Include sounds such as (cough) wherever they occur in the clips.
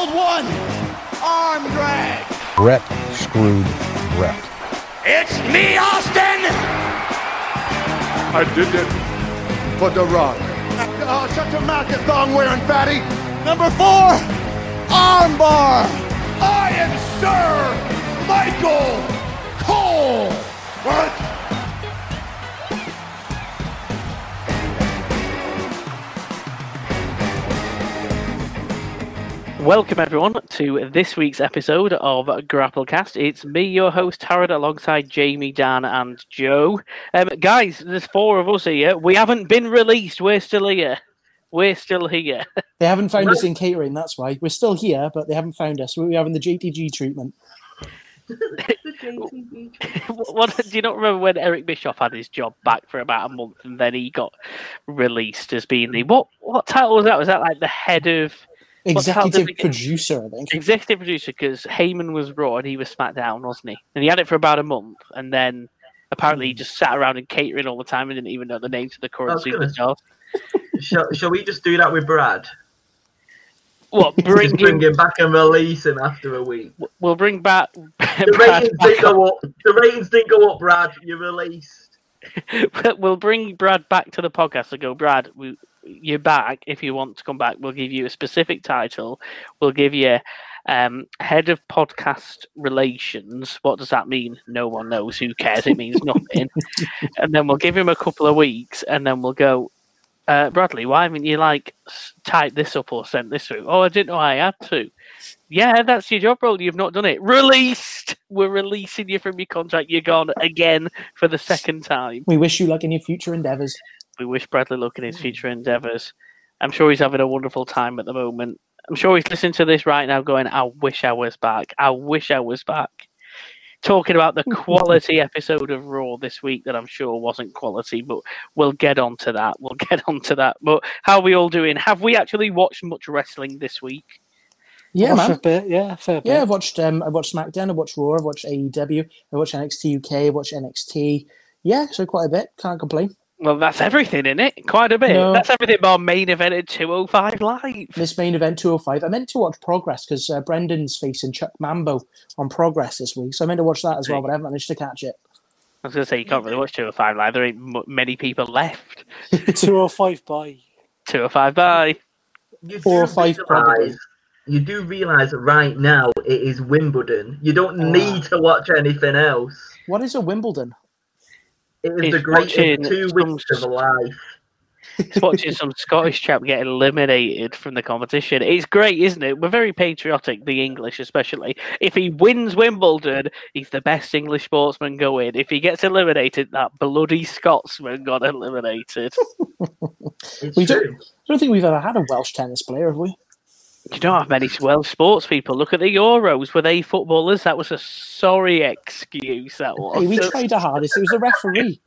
Hold one. Arm drag. Brett screwed Brett. It's me, Austin. I did it for The Rock. Uh, oh, such a mouth, you thong wearing fatty. Number four, arm bar. I am Sir Michael Cole. What? Welcome everyone to this week's episode of Grapplecast. It's me, your host Harrod, alongside Jamie, Dan, and Joe. Um, guys, there's four of us here. We haven't been released. We're still here. We're still here. (laughs) They haven't found us in catering, that's why. We're still here, but they haven't found us. We're having the JTG treatment. (laughs) what, do you not remember when Eric Bischoff had his job back for about a month and then he got released as being the what? What title was that? Was that like the head of What the hell did Executive producer, I think. executive producer because Heyman was Raw and he was SmackDown, wasn't he? And he had it for about a month, and then apparently he hmm. just sat around in catering all the time and didn't even know the names of the I current was gonna- superstars. (laughs) shall, shall we just do that with Brad? What? Bring (laughs) just bring him. him back and release him after a week. We'll bring back. (laughs) The Brad ratings back didn't go up. The ratings didn't go up, Brad. You're released. we'll bring Brad back to the podcast and go, Brad, we, you're back. If you want to come back, we'll give you a specific title. We'll give you um, head of podcast relations. What does that mean? No one knows. Who cares? It means nothing. (laughs) and then we'll give him a couple of weeks, and then we'll go. Uh, Bradley, why haven't you like typed this up or sent this through? Oh, I didn't know I had to. Yeah, that's your job role. You've not done it. Released. We're releasing you from your contract. You're gone again for the second time. We wish you luck in your future endeavours. We wish Bradley luck in his future endeavours. I'm sure he's having a wonderful time at the moment. I'm sure he's listening to this right now going, I wish I was back. I wish I was back. Talking about the (laughs) quality episode of Raw this week that I'm sure wasn't quality, but we'll get on to that. We'll (laughs) get on to that. But how are we all doing? Have we actually watched much wrestling this week? Yeah, man. a bit, yeah, fair bit. Yeah. I've watched um, I've watched SmackDown, I've watched Raw, I've watched AEW, I watched NXT UK, I watched NXT. Yeah, so quite a bit. Can't complain. Well, that's everything in it. Quite a bit. No. That's everything bar main event at 205 Live. This main event 205. I meant to watch Progress because uh, Brendan's facing Chuck Mambo on Progress this week, so I meant to watch that as well, but I haven't managed to catch it. I was going to say, you can't really watch 205 Live. There ain't m- many people left. (laughs) 205 by. 205 bye. You Four or five realise- probably. You do realise right now it is Wimbledon. You don't Ah. need to watch anything else. What is a Wimbledon? It is He's the greatest watching two some weeks of life. He's watching some Scottish chap get eliminated from the competition. It's great, isn't it? We're very patriotic, the English especially. If he wins Wimbledon, he's the best English sportsman going. If he gets eliminated, that bloody Scotsman got (laughs) eliminated. We true. don't, I don't think we've ever had a Welsh tennis player, have we? You don't have many Welsh sports people. Look at the Euros. Were they footballers? That was a sorry excuse. That was. Hey, we tried our hardest. It was the referee.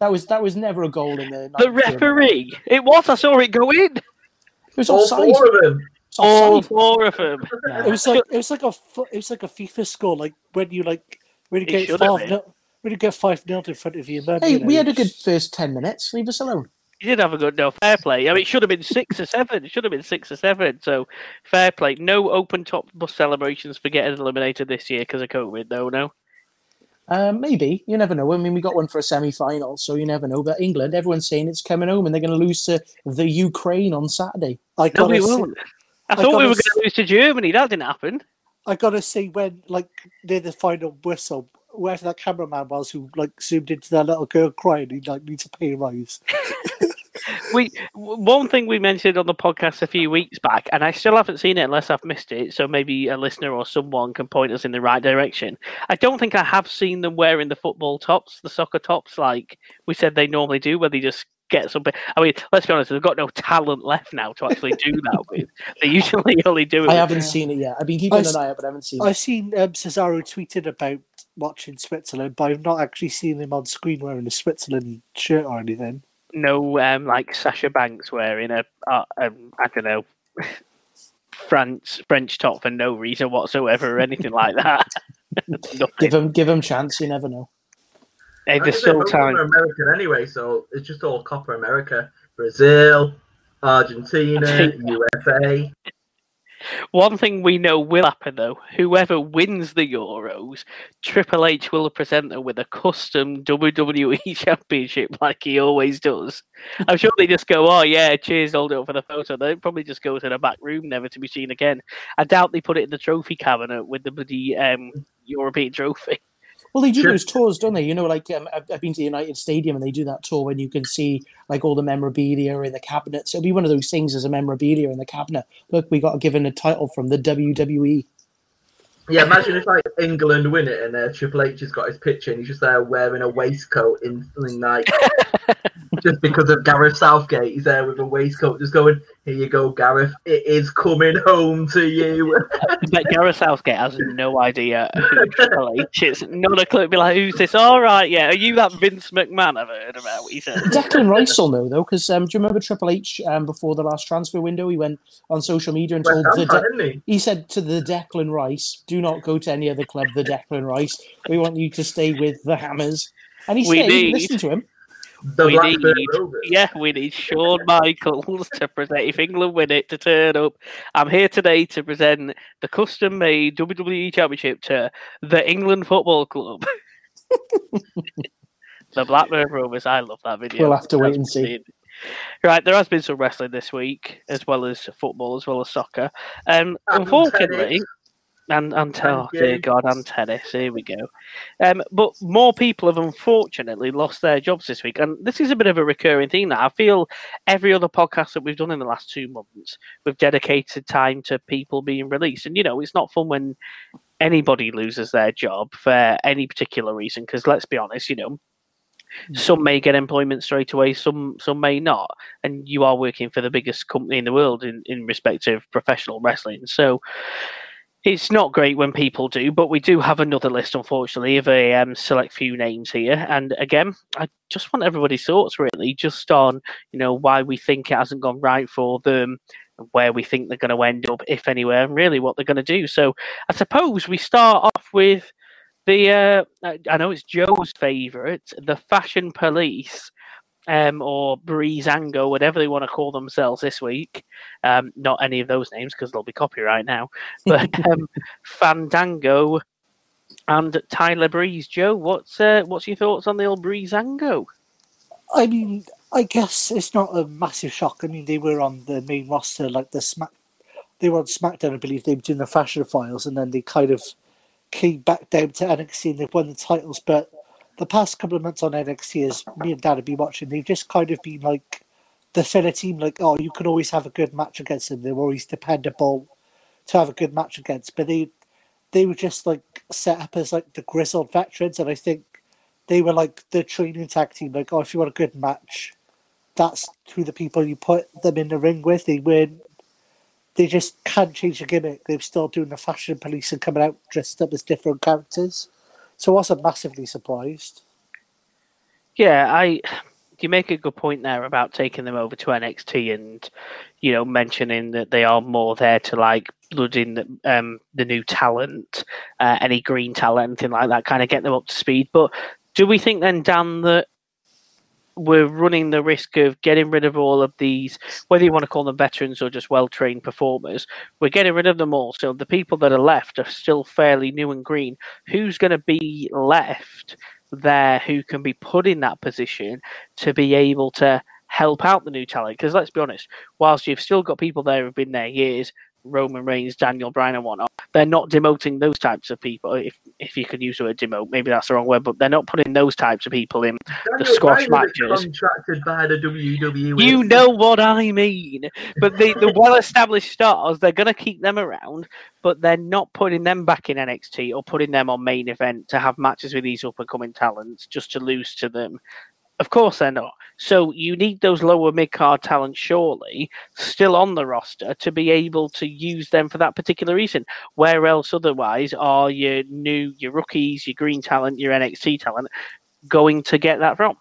That was that was never a goal in there. the referee. It was. I saw it go in. It was All offside. four of them. All four of them. Nah. It was like it was like a it was like a FIFA score, like when you like when you It get five been. nil, when you get five nil in front of you. Man, Hey, you know, we had a good first ten minutes. Leave us alone. He did have a good no fair play. I mean, it should have been six or seven. It should have been six or seven. So fair play. No open top bus celebrations for getting eliminated this year because of COVID. No, no. Um, maybe you never know. I mean, we got one for a semi-final, so you never know. But England, everyone's saying it's coming home, and they're going to lose to the Ukraine on Saturday. I No, we won't. I I thought we were going to lose to Germany. That didn't happen. I gotta say when like near the final whistle, whoever that cameraman was who like zoomed into that little girl crying, he like needs a pay rise. (laughs) We one thing we mentioned on the podcast a few weeks back, and I still haven't seen it unless I've missed it. So maybe a listener or someone can point us in the right direction. I don't think I have seen them wearing the football tops, the soccer tops, like we said they normally do, where they just get something. I mean, let's be honest, they've got no talent left now to actually do that with. They usually (laughs) only do it. I haven't seen it yet. I've been keeping I an s- eye out, but I haven't seen it. I've it. seen um, Cesaro tweeted about watching Switzerland, but I've not actually seen him on screen wearing a Switzerland shirt or anything. no um, like Sasha Banks wearing a uh, um, I don't know (laughs) France French top for no reason whatsoever or anything like that. (laughs) Give him, give him chance. You never know. Hey, there's still most of them time. are American anyway, so it's just all Copa America. Brazil, Argentina, Argentina. USA. One thing we know will happen though, whoever wins the Euros, Triple H will present them with a custom WWE (laughs) championship like he always does. I'm sure they just go, Oh yeah, cheers, hold it up for the photo. They probably just go to the back room, never to be seen again. I doubt they put it in the trophy cabinet with the bloody um, European trophy. Well, they do Sure. those tours, don't they? You know, like um, I've, I've been to the United Stadium and they do that tour when you can see like all the memorabilia in the cabinets. It'll be one of those things as a memorabilia in the cabinet. Look, we got given a title from the. WWE. Yeah, imagine if like England win it and uh, Triple H has got his picture and he's just there wearing a waistcoat in, in like (laughs) just because of Gareth Southgate. He's there with a waistcoat, just going, "Here you go, Gareth. It is coming home to you." But Gareth Southgate has no idea who Triple H is. Not a clue. Be like, who's this? All right, yeah. Are you that Vince McMahon I've heard about? What he said. Declan Rice will know though, because um, do you remember Triple H um, before the last transfer window? He went on social media and told the De- he? he said to the Declan Rice, "Do not go to any other club, the Declan Rice. We want you to stay with the Hammers." And he We stayed. need- Listen to him. The we Blackburn need, Rovers. yeah, we need Shawn Michaels to present. If England win it, to turn up. I'm here today to present the custom-made WWE Championship to the England Football Club. (laughs) the Blackburn Rovers. I love that video. We'll have to wait and see. Right, there has been some wrestling this week, as well as football, as well as soccer. Um, And unfortunately, tennis. And and oh dear. God, and tennis. Here we go. Um, but more people have unfortunately lost their jobs this week, and this is a bit of a recurring theme. That I feel every other podcast that we've done in the last two months, we've dedicated time to people being released, and you know it's not fun when anybody loses their job for any particular reason. Because let's be honest, you know. Some may get employment straight away, some some may not, and you are working for the biggest company in the world in, in respect of professional wrestling. So, it's not great when people do, but we do have another list, unfortunately, of a um, select few names here. And again, I just want everybody's thoughts, really, just on you know why we think it hasn't gone right for them, where we think they're going to end up, if anywhere, and really what they're going to do. So, I suppose we start off with the. Uh, I know it's Joe's favourite, the Fashion Police. Um, or Breezango, whatever they want to call themselves this week. Um, not any of those names because they'll be copyright now (laughs) but um, Fandango and Tyler Breeze. Joe, what's uh, what's your thoughts on the old Breezango? I mean, I guess it's not a massive shock. I mean, they were on the main roster, like the Smack. They were on SmackDown, I believe. They were doing the Fashion Files, and then they kind of came back down to NXT and they've won the titles. But the past couple of months on NXT, as me and Dad have been watching, they've just kind of been like the filler team. Like, oh, you can always have a good match against them. They're always dependable to have a good match against. But they they were just like set up as like the grizzled veterans, and I think they were like the training tag team. Like, oh, if you want a good match, that's who the people you put them in the ring with. They win. They just can't change the gimmick. They're still doing the fashion police and coming out dressed up as different characters. So I wasn't massively surprised. Yeah, I. You make a good point there about taking them over to NXT and, you know, mentioning that they are more there to like blood in the, um, the new talent, uh, any green talent, anything like that, kind of get them up to speed. But do we think then, Dan, that we're running the risk of getting rid of all of these, whether you want to call them veterans or just well trained performers, we're getting rid of them all. So the people that are left are still fairly new and green. Who's going to be left there who can be put in that position to be able to help out the new talent? Because let's be honest, whilst you've still got people there who've been there years, Roman Reigns, Daniel Bryan, and whatnot, they're not demoting those types of people. If if you could use the word demote, maybe that's the wrong word, but they're not putting those types of people in Daniel squash Bryan matches. Contracted by the WWE. You know what I mean. But the, the well established stars, they're going to keep them around, but they're not putting them back in NXT or putting them on main event to have matches with these up and coming talents just to lose to them. Of course they're not. So you need those lower mid card talents, surely, still on the roster to be able to use them for that particular reason. Where else, otherwise, are your new, your rookies, your green talent, your NXT talent going to get that from?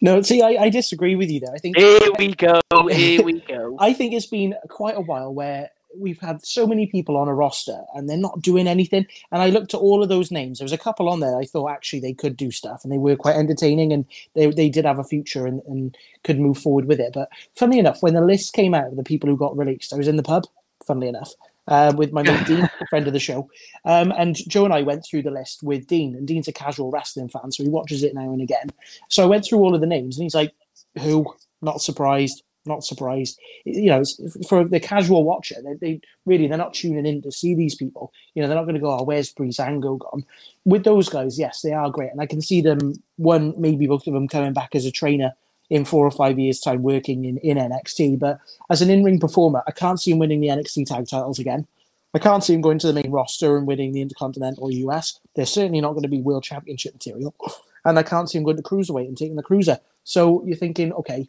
No, see, I, I disagree with you there. I think Here we go. Here we (laughs) go. I think it's been quite a while where we've had so many people on a roster and they're not doing anything. And I looked at all of those names. There was a couple on there I thought actually they could do stuff and they were quite entertaining and they, they did have a future and, and could move forward with it. But funnily enough, when the list came out of the people who got released, I was in the pub, funnily enough. uh, with my mate (laughs) Dean, friend of the show. Um, and Joe and I went through the list with Dean, and Dean's a casual wrestling fan, so he watches it now and again. So I went through all of the names, and he's like, "Who? Not surprised. Not surprised." You know, for the casual watcher, they, they really they're not tuning in to see these people. You know, they're not going to go, "Oh, where's Breezango gone?" With those guys, yes, they are great, and I can see them one, maybe both of them coming back as a trainer in four or five years' time working in, in NXT. But as an in ring performer, I can't see him winning the NXT tag titles again. I can't see him going to the main roster and winning the Intercontinental US. They're certainly not going to be World Championship material. (laughs) And I can't see him going to Cruiserweight and taking the Cruiser. So you're thinking, okay,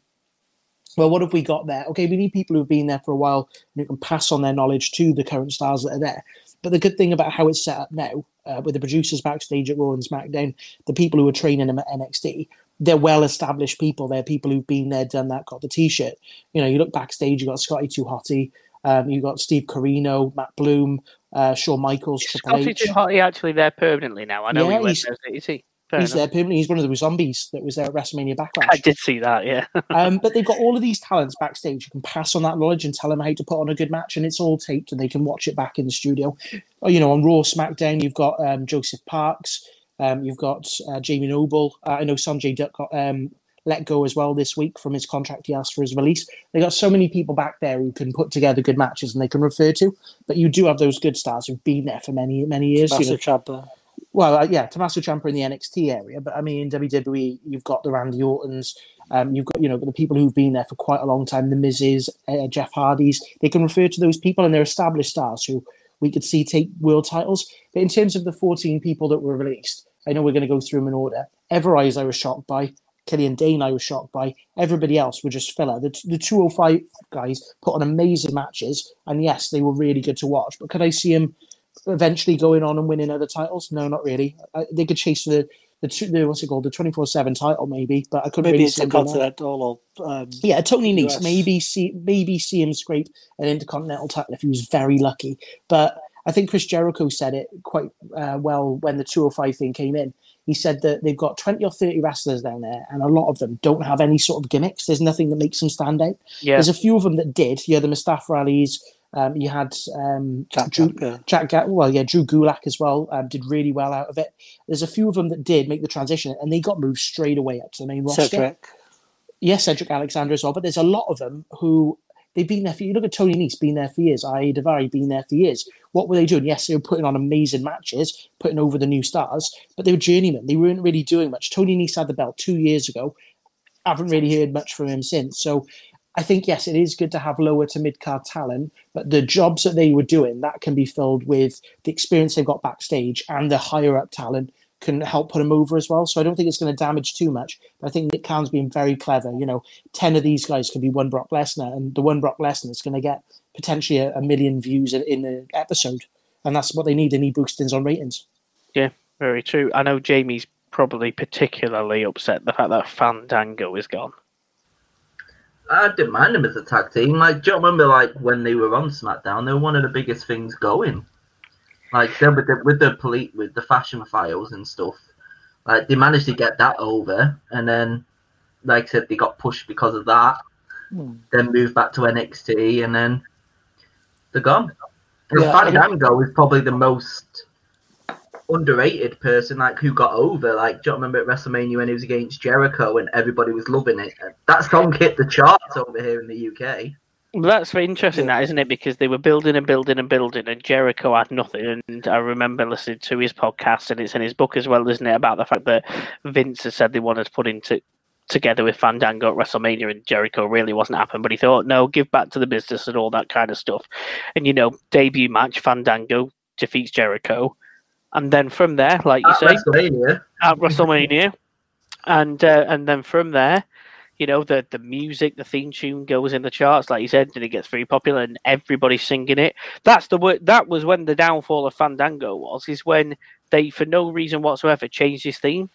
well, what have we got there? Okay, we need people who've been there for a while and who can pass on their knowledge to the current stars that are there. But the good thing about how it's set up now, uh, with the producers backstage at Raw and SmackDown, the people who are training them at NXT, they're well established people. They're people who've been there, done that, got the t shirt. You know, you look backstage, you got Scotty Too Hotty, um, you got Steve Corino, Matt Bloom, uh, Shawn Michaels, Triple Scotty H. Too Hotty actually there permanently now. I know Yeah, he went there. Is he? Fair He's enough. there permanently. He's one of the zombies that was there at WrestleMania Backlash. I did see that. Yeah. (laughs) um, but they've got all of these talents backstage. You can pass on that knowledge and tell them how to put on a good match, and it's all taped, and they can watch it back in the studio. Oh, you know, on Raw, SmackDown, you've got um, Joseph Parks, um, you've got uh, Jamie Noble. Uh, I know Sanjay Dutt got um, let go as well this week from his contract he asked for his release. They got so many people back there who can put together good matches and they can refer to. But you do have those good stars who've been there for many many years. That's you know. Well, uh, yeah, Tommaso Ciampa in the NXT area, but I mean, in WWE, you've got the Randy Ortons, um, you've got you know the people who've been there for quite a long time, the Miz's, uh, Jeff Hardy's. They can refer to those people, and they're established stars who we could see take world titles. But in terms of the 14 people that were released, I know we're going to go through them in order. Everrise, I was shocked by. Killian Dain, I was shocked by. Everybody else were just filler. The, the 205 guys put on amazing matches, and yes, they were really good to watch. But could I see them eventually going on and winning other titles? No, not really. I, they could chase the the, two, the what's it called the twenty four seven title maybe, but I couldn't Maybe really see them doing that. Intercontinental or um, Yeah, Tony Nese US. maybe see maybe see him scrape an intercontinental title if he was very lucky. But I think Chris Jericho said it quite uh, well when the 205 thing came in. He said that they've got 20 or 30 wrestlers down there, and a lot of them don't have any sort of gimmicks. There's nothing that makes them stand out. Yeah. There's a few of them that did. You had the Mustafa Ali's. Um, you had um, Jack Drew. Jack well, yeah, Drew Gulak as well um, did really well out of it. There's a few of them that did make the transition, and they got moved straight away up to the main roster Cedric. yes, Cedric Alexander as well, but there's a lot of them who they've been there for. You look at Tony Nese, been there for years. I Daivari, been there for years. What were they doing? Yes, they were putting on amazing matches, putting over the new stars, but they were journeymen. They weren't really doing much. Tony Nese had the belt two years ago. I haven't really heard much from him since. So I think yes, it is good to have lower to mid card talent, but the jobs that they were doing that can be filled with the experience they've got backstage and the higher up talent can help put them over as well. So I don't think it's going to damage too much. But I think Nick Khan's been very clever. You know, ten of these guys can be one Brock Lesnar, and the one Brock Lesnar is going to get potentially a, a million views in, in the episode, and that's what they need. They need boostings on ratings. Yeah, very true. I know Jamie's probably particularly upset the fact that Fandango is gone. I didn't mind them as a tag team. Like, do you remember, like when they were on SmackDown, they were one of the biggest things going. Like, then with the with the police, with the fashion files and stuff, like they managed to get that over, and then, like I said, they got pushed because of that. Hmm. Then moved back to NXT, and then they're gone. And Yeah, I know. Fandango is probably the most underrated person, like who got over. Like, do you remember at WrestleMania when he was against Jericho and everybody was loving it? That song hit the charts over here in the UK. Well, that's very interesting, that isn't it? Because they were building and building and building, and Jericho had nothing. And I remember listening to his podcast, and it's in his book as well, isn't it? About the fact that Vince has said they wanted to put into together with Fandango at WrestleMania, and Jericho really wasn't happening. But he thought, no, give back to the business and all that kind of stuff. And you know, debut match, Fandango defeats Jericho, and then from there, like you At say, WrestleMania, at WrestleMania, and uh, and then from there, you know the the music, the theme tune goes in the charts, like you said, and it gets very popular, and everybody's singing it. That's the word. That was when the downfall of Fandango was. Is when they, for no reason whatsoever, changed his theme.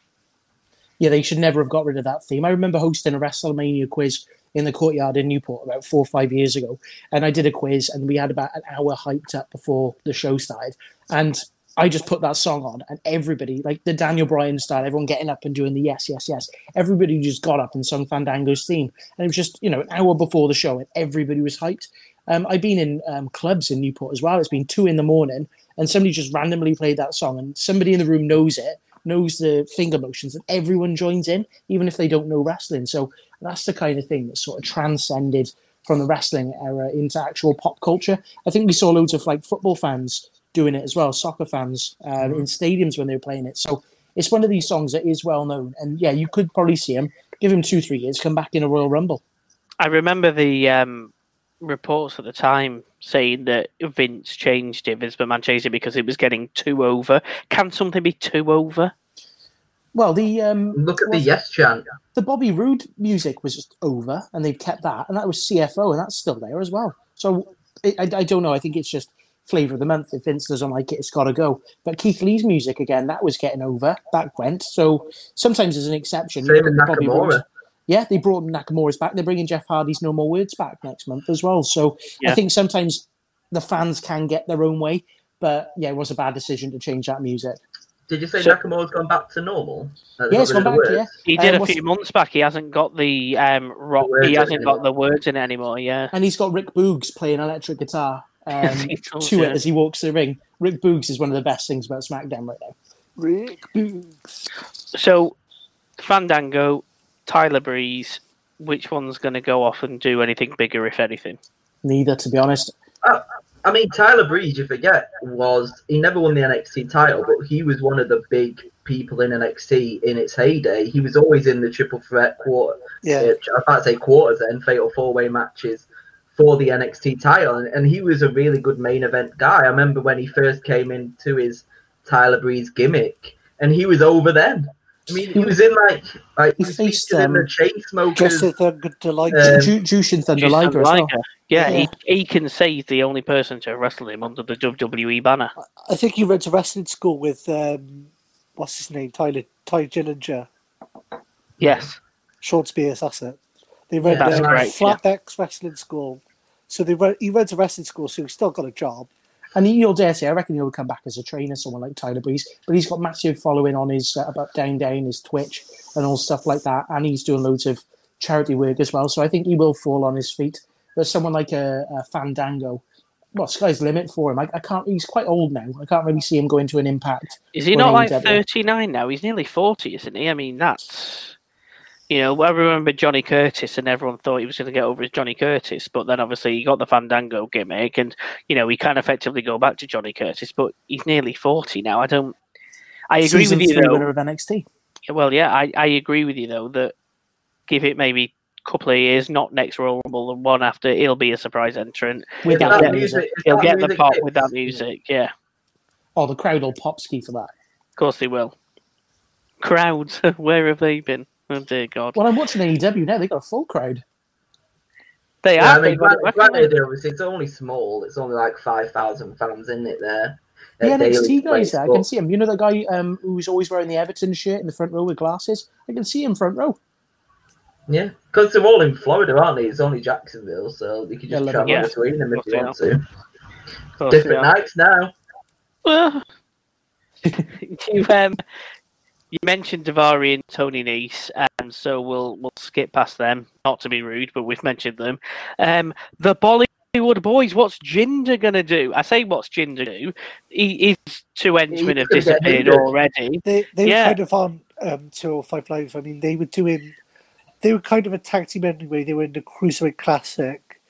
Yeah, they should never have got rid of that theme. I remember hosting a WrestleMania quiz in the courtyard in Newport about four or five years ago, and I did a quiz, and we had about an hour hyped up before the show started, and I just put that song on, and everybody, like the Daniel Bryan style, everyone getting up and doing the yes, yes, yes. Everybody just got up and sung Fandango's theme, and it was just you know an hour before the show, and everybody was hyped. Um, I've been in um, clubs in Newport as well. It's been two in the morning, and somebody just randomly played that song, and somebody in the room knows it, knows the finger motions, and everyone joins in, even if they don't know wrestling. So that's the kind of thing that sort of transcended from the wrestling era into actual pop culture. I think we saw loads of like football fans doing it as well, soccer fans um, in stadiums when they were playing it. So it's one of these songs that is well known, and yeah, you could probably see him. Give him two, three years, come back in a Royal Rumble. I remember the um, reports at the time saying that Vince changed it, Vince McMahon changed it because it was getting too over. Can something be too over? Well, the um, Look at the yes chant. the Bobby Roode music was just over, and they've kept that, and that was CFO, and that's still there as well. So I, I, I don't know. I think it's just flavor of the month. If Vince doesn't like it, it's got to go. But Keith Lee's music again, that was getting over. That went. So sometimes there's an exception. Same with Bobby Roode. Nakamura. Yeah, they brought Nakamura's back. They're bringing Jeff Hardy's No More Words back next month as well. So Yeah. I think sometimes the fans can get their own way. But yeah, it was a bad decision to change that music. Did you say So- Nakamura's gone back to normal? Uh, Yeah, it's gone back. Yeah. He did Um, a what's- few months back. He hasn't got the um, rock. words He hasn't got anymore. the words in it anymore. Yeah. and he's got Rick Boogs playing electric guitar um, (laughs) to yeah. it as he walks the ring. Rick Boogs is one of the best things about SmackDown right now. Rick Boogs. So, Fandango, Tyler Breeze. Which one's going to go off and do anything bigger, if anything? Neither, to be honest. I mean, Tyler Breeze, you forget, was he never won the NXT title, but he was one of the big people in NXT in its heyday. He was always in the triple threat quarter. Yeah. uh, I can't say quarters then, fatal four way matches for the NXT title, and, and he was a really good main event guy. I remember when he first came into his Tyler Breeze gimmick, and he was over then. I mean, he was in like like He he was faced, featured in the um, Chainsmokers. Jesse Thunder Delight. Um, Ju- Jushin Thunder Liger well. Yeah, Yeah. He, he can say he's the only person to wrestle him under the WWE banner. I think he went to wrestling school with um, what's his name, Tyler Tye Dillinger, Yes. Shawn Spears. That's it. They went That's um, correct, yeah. Flatbacks Wrestling School. So they. He went to wrestling school, so he's still got a job. And he- you'll dare say, I reckon he'll come back as a trainer, someone like Tyler Breeze. But he's got massive following on his uh, about down down his Twitch and all stuff like that, and he's doing loads of charity work as well. So I think he will fall on his feet. But someone like a, a Fandango, well, sky's the limit for him. I, I can't. He's quite old now. I can't really see him going to an Impact. Is he not like 39 now? He's nearly 40, isn't he? I mean, that's. You know, I remember Johnny Curtis, and everyone thought he was going to get over as Johnny Curtis, but then obviously he got the Fandango gimmick, and you know he can effectively go back to Johnny Curtis, but he's nearly forty now. I don't. I agree Season with you though. winner of NXT. Well, yeah, I, I agree with you though that give it maybe a couple of years, not next Royal Rumble, the one after, he'll be a surprise entrant. With that that music. music- He'll get the pop with that music. Yeah, Oh, the crowd will pop ski for that. of course they will. Crowds, (laughs) where have they been? Oh dear God, Well, I'm watching AEW now. They got a full crowd. they Yeah, I are. mean, they've it granted, granted, obviously, it's only small. It's only like 5,000 fans in it there. The at NXT guys there, I can see him. You know the guy um, who's always wearing the Everton shirt in the front row with glasses? I can see him front row. Yeah, because they're all in Florida, aren't they? It's only Jacksonville, so they can just let travel them- between them if Of they want to. Of course they Different nights now. (laughs) Well, you um, you mentioned Daivari and Tony Nese, um, so we'll we'll skip past them. Not to be rude, but we've mentioned them. Um, the Bollywood boys. What's Jinder gonna do? I say, what's Jinder do? He, his two henchmen have He's gonna get disappeared injured. already. They they Yeah. were kind of on um, 205 Live. I mean, they were doing. They were kind of a tag team anyway. They were in the Cruiserweight Classic,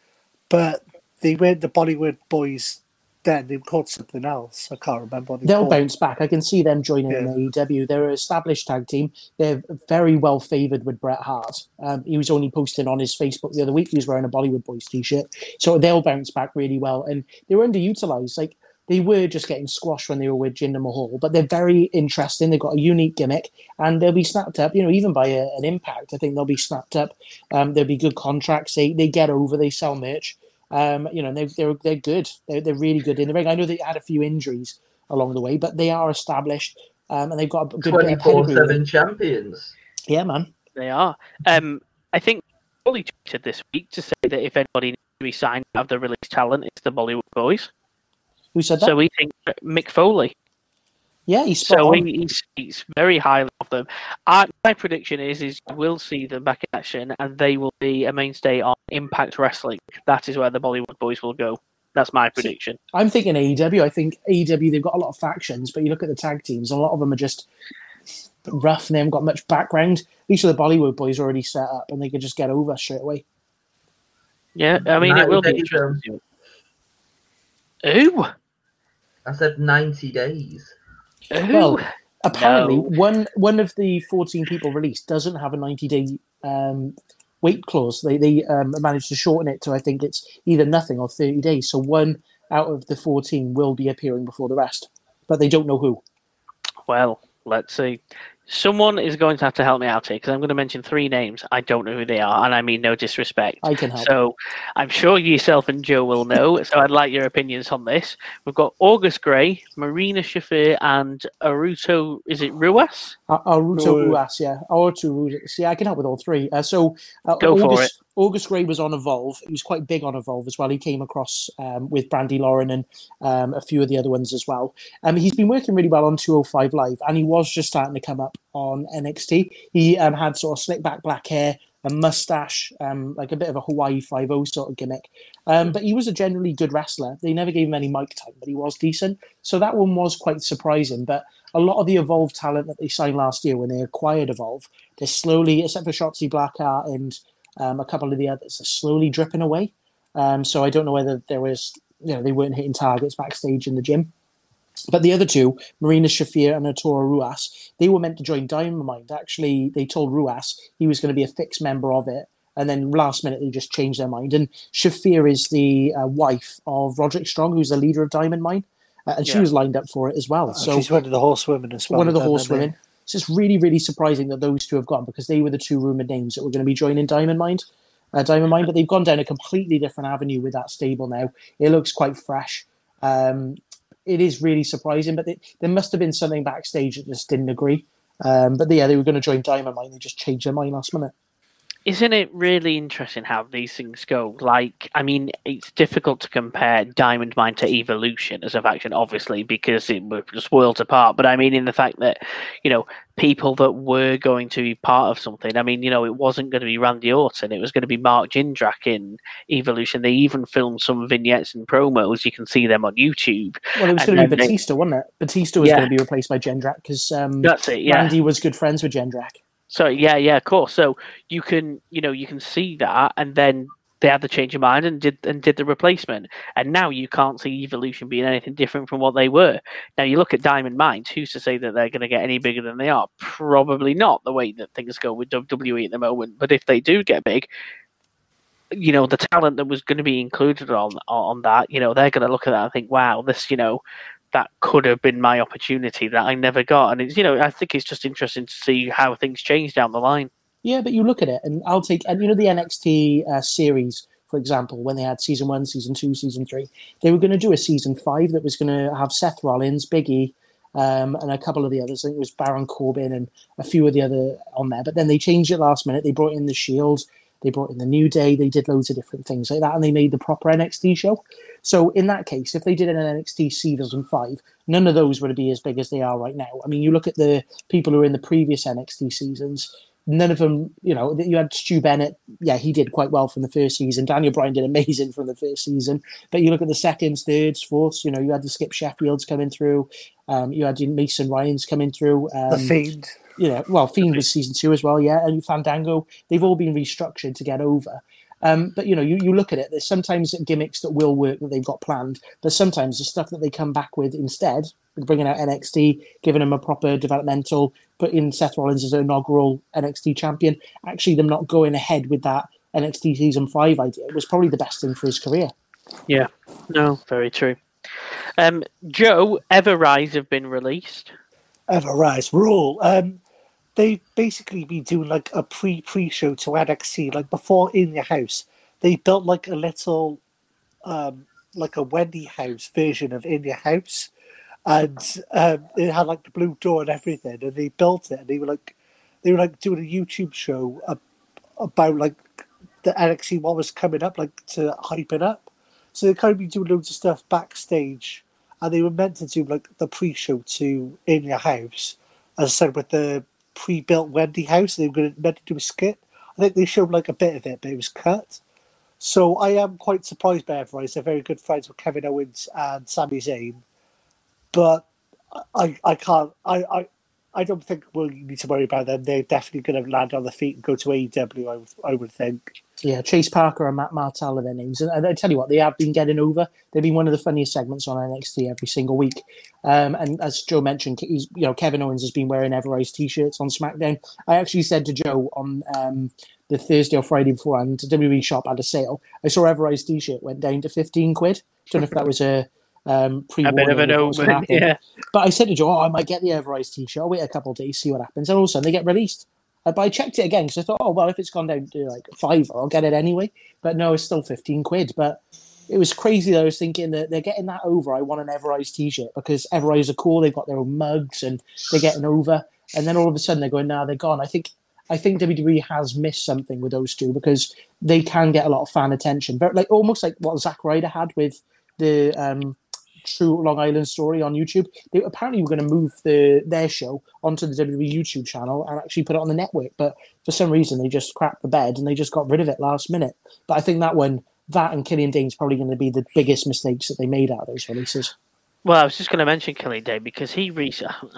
but they weren't the Bollywood boys. Then they were called something else. I can't remember. What they They'll bounce back. I can see them joining in AEW. They're an established tag team. They're very well favoured with Bret Hart. Um, he was only posting on his Facebook the other week. He was wearing a Bollywood Boys t-shirt. So they'll bounce back really well. And they were underutilized. Like they were just getting squashed when they were with Jinder Mahal, but they're very interesting. They've got a unique gimmick, and they'll be snapped up. You know, even by a, an Impact, I think they'll be snapped up. Um, there'll be good contracts. They they get over. They sell merch. Um, you know, they're they're, they're good. They're, they're really good in the ring. I know they had a few injuries along the way, but they are established, um, and they've got a good bit 24 pedigree. with them. 7 champions. Yeah, man. They are. Um, I think Foley tweeted this week to say that if anybody needs to be signed out of the release talent, it's the Bollywood boys. Who said that? So we think Mick Foley. Yeah, he's So he, he's he's very highly of them. I, my prediction is is we'll see them back in action, and they will be a mainstay on Impact Wrestling. That is where the Bollywood boys will go. That's my prediction. I'm thinking AEW. I think AEW they've got a lot of factions, but you look at the tag teams, a lot of them are just rough and they haven't got much background. Each of the Bollywood boys are already set up, and they could just get over straight away. Yeah, I mean it will be 90 days, um, interesting. Ooh, I said 90 days. Ooh. Well, Apparently, No. one one of the 14 people released doesn't have a 90 day um, wait clause. They they um, managed to shorten it to I think it's either nothing or 30 days. So one out of the 14 will be appearing before the rest, but they don't know who. Well, let's see. Someone is going to have to help me out here because I'm going to mention three names. I don't know who they are, and I mean no disrespect. I can help. So I'm sure yourself and Joe will know. (laughs) so I'd like your opinions on this. We've got August Gray, Marina Shafir, and Aruto. Is it Ruas? Uh, Arturo Ruas, yeah. Arturo Ruas. Yeah, I can help with all three. Uh, so uh, Go for August, August Gray was on Evolve. He was quite big on Evolve as well. He came across um, with Brandi Lauren and um, a few of the other ones as well. Um, he's been working really well on 205 Live, and he was just starting to come up on NXT. He um, had sort of slick back black hair, a mustache, um, like a bit of a Hawaii Five O sort of gimmick. Um, but he was a generally good wrestler. They never gave him any mic time, but he was decent. So that one was quite surprising. But a lot of the Evolve talent that they signed last year when they acquired Evolve, they're slowly, except for Shotzi Blackheart and um, a couple of the others, are slowly dripping away. Um, so I don't know whether there was, you know, they weren't hitting targets backstage in the gym. But the other two, Marina Shafir and Arturo Ruas, they were meant to join Diamond Mind. Actually, they told Ruas he was going to be a fixed member of it. And then last minute, they just changed their mind. And Shafir is the uh, wife of Roderick Strong, who's the leader of Diamond Mine. Uh, and she was lined up for it as well. So So she's one of the horsewomen as well. one of the and horsewomen. It's just really, really surprising that those two have gone because they were the two rumored names that were going to be joining Diamond Mind. Uh, Diamond Mine, but they've gone down a completely different avenue with that stable now. It looks quite fresh. Um, it is really surprising, but there must have been something backstage that just didn't agree. Um, but yeah, they were going to join Diamond Mine. They just changed their mind last minute. Isn't it really interesting how these things go? Like, I mean, it's difficult to compare Diamond Mine to Evolution as a faction, obviously, because it was just worlds apart. But I mean, in the fact that, you know, people that were going to be part of something, I mean, you know, it wasn't going to be Randy Orton, it was going to be Mark Jindrak in Evolution. They even filmed some vignettes and promos. You can see them on YouTube. Well, it was going to be then they- Batista, wasn't it? Batista was Yeah. going to be replaced by Jindrak because um, That's it, yeah. Randy was good friends with Jindrak. So yeah, yeah, of course. So you can, you know, you can see that, and then they had the change of mind and did and did the replacement, and now you can't see Evolution being anything different from what they were. Now you look at Diamond Mines. Who's to say that they're going to get any bigger than they are? Probably not. The way that things go with WWE at the moment. But if they do get big, you know, the talent that was going to be included on on that, you know, they're going to look at that and think, wow, this, you know. That could have been my opportunity that I never got, and it's you know I think it's just interesting to see how things change down the line. Yeah, but you look at it, and I'll take, and you know, the NXT uh, series, for example, when they had season one, season two, season three, they were going to do a season five that was going to have Seth Rollins, Big E, um, and a couple of the others. I think it was Baron Corbin and a few of the other on there. But then they changed it last minute. They brought in the Shield, they brought in the New Day, they did loads of different things like that, and they made the proper NXT show. So in that case, if they did an NXT season five, none of those would be as big as they are right now. I mean, you look at the people who were in the previous NXT seasons none of them, you know, you had Stu Bennett. Yeah, he did quite well from the first season. Daniel Bryan did amazing from the first season. But you look at the seconds, thirds, fourths, you know, you had the Skip Sheffields coming through. Um, you had Mason Ryans coming through. Um, The Fiend. You know, well, Fiend was season two as well, yeah, and Fandango. They've all been restructured to get over. Um, but you know, you, you look at it. There's sometimes gimmicks that will work that they've got planned, but sometimes the stuff that they come back with instead, bringing out NXT, giving them a proper developmental, putting Seth Rollins as an inaugural NXT champion. Actually, them not going ahead with that NXT season five idea was probably the best thing for his career. Yeah, no, very true. Um, Joe, Everrise have been released. Ever Rise Rule. Um, they've basically been doing like a pre pre show to NXT, like before In Your House. They built like a little, um, like a Wendy House version of In Your House, and um, it had like the blue door and everything. And they built it, and they were like, they were like doing a YouTube show about like the NXT what was coming up, like to hype it up. So they kind of been doing loads of stuff backstage and they were meant to do like the pre-show to In Your House, as I said with the pre-built Wendy house. They were going to meant to do a skit. I think they showed like a bit of it, but it was cut. So I am quite surprised by Everrise. They're very good friends with Kevin Owens and Sami Zayn, but I I can't I. I I don't think we'll need to worry about them. They're definitely going to land on the feet and go to AEW. I, I would think. Yeah, Chase Parker and Matt Martell are their names. And I tell you what, they have been getting over. They've been one of the funniest segments on NXT every single week. Um, and as Joe mentioned, he's, you know, Kevin Owens has been wearing Everrise t-shirts on SmackDown. I actually said to Joe on um, the Thursday or Friday before, beforehand, WWE shop had a sale. I saw Everrise t-shirt went down to 15 quid. Don't know if that was a um, pre A bit of an omen. Yeah. But I said to Joe, oh, I might get the Everrise t-shirt. I'll wait a couple of days, see what happens. And all of a sudden they get released. But I checked it again because I thought, oh, well, if it's gone down to like five, I'll get it anyway. But no, it's still 15 quid. But it was crazy that I was thinking that they're getting that over. I want an Everrise t-shirt because Everrise are cool. They've got their own mugs and they're getting over. And then all of a sudden they're going, now they're gone. I think I think WWE has missed something with those two because they can get a lot of fan attention. But like almost like what Zack Ryder had with the um, True Long Island Story on YouTube. They apparently were going to move the their show onto the WWE YouTube channel and actually put it on the network. But for some reason, they just crapped the bed and they just got rid of it last minute. But I think that one, that and Killian Dain's probably going to be the biggest mistakes that they made out of those releases. Well, I was just going to mention Killian Dain because he recently.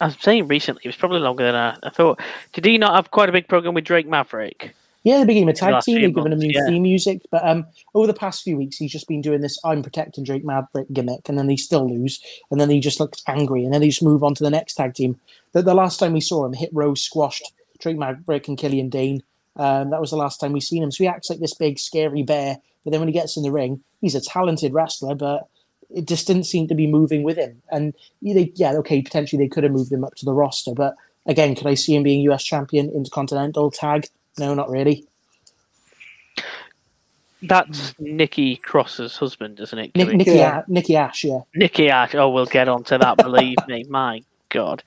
I was saying recently, it was probably longer than I, I thought. Did he not have quite a big program with Drake Maverick? Yeah, they became a tag last team. They've given him new yeah. theme music, but um, over the past few weeks, he's just been doing this "I'm protecting Drake Maverick" gimmick, and then they still lose, and then he just looks angry, and then they just move on to the next tag team. The, the last time we saw him, Hit Row squashed Drake Maverick and Killian Dain. Um, that was the last time we seen him. So he acts like this big scary bear, but then when he gets in the ring, he's a talented wrestler, but it just didn't seem to be moving with him. And they, yeah, okay, potentially they could have moved him up to the roster, but again, could I see him being US champion, intercontinental tag? No, not really. That's Nikki Cross's husband, isn't it? Nick, Nikki, Yeah. A- Nikki Ash, yeah. Nikki Ash. Oh, we'll get onto that. Believe me, (laughs) my God.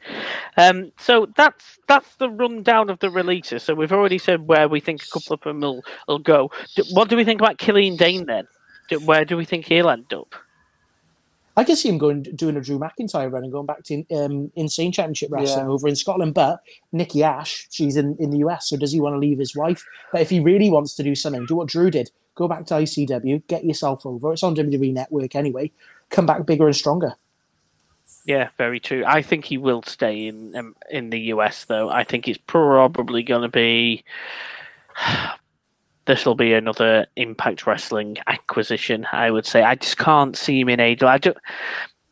Um, so that's that's the rundown of the releases. So we've already said where we think a couple of them will, will go. D- What do we think about Killian Dain then? D- Where do we think he'll end up? I can see him going doing a Drew McIntyre run and going back to um, Insane Championship Wrestling Yeah. over in Scotland. But Nikki Ash, she's in, in the US, so does he want to leave his wife? But if he really wants to do something, do what Drew did. Go back to ICW, get yourself over. It's on WWE Network anyway. Come back bigger and stronger. Yeah, very true. I think he will stay in um, in the US though. I think it's probably going to be. This will be another Impact Wrestling acquisition. I would say. I just can't see him in AEW. I do.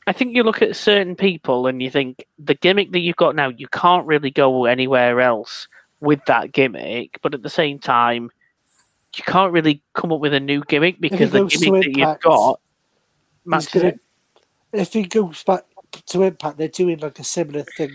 I think you look at certain people and you think the gimmick that you've got now, you can't really go anywhere else with that gimmick. But at the same time, you can't really come up with a new gimmick because the goes to gimmick that you've got. He's Max, gonna, if he goes back to Impact, they're doing like a similar thing.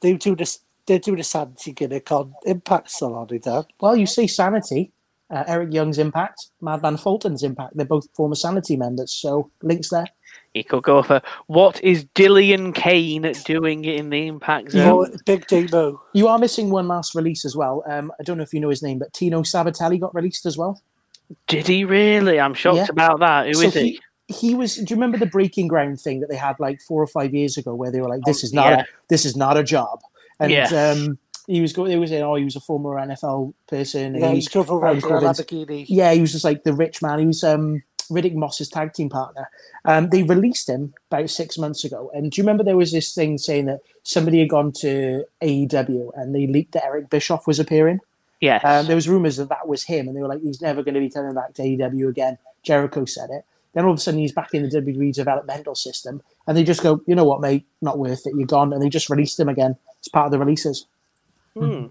They do this. They're doing a sanity gimmick on Impact still on it, Dan. Well, you see Sanity. Uh, Eric Young's Impact, Madman Fulton's Impact. They're both former Sanity members, so links there. He could go for what is Dillian Kane doing in the Impact Zone? Oh, Big Damo. You are missing one last release as well. Um, I don't know if you know his name, but Tino Sabatelli got released as well. Did he really? I'm shocked Yeah. about that. Who is So he? he was. Do you remember the breaking ground thing that they had like four or five years ago, where they were like, "This Oh, is not yeah. a this is not a job," and Yes. um, he was going. They were saying, "Oh, he was a former NFL person." Yeah, he he's was, drove around in a Lamborghini. yeah, he was just like the rich man. He was um, Riddick Moss's tag team partner. Um, they released him about six months ago. And do you remember there was this thing saying that somebody had gone to AEW and they leaked that Eric Bischoff was appearing? Yeah. Um, there was rumors that that was him, and they were like, he's never going to be coming back to AEW again. Jericho said it. Then all of a sudden, he's back in the WWE developmental system, and they just go, you know what, mate, not worth it. You're gone, and they just released him again. It's part of the releases. Hmm.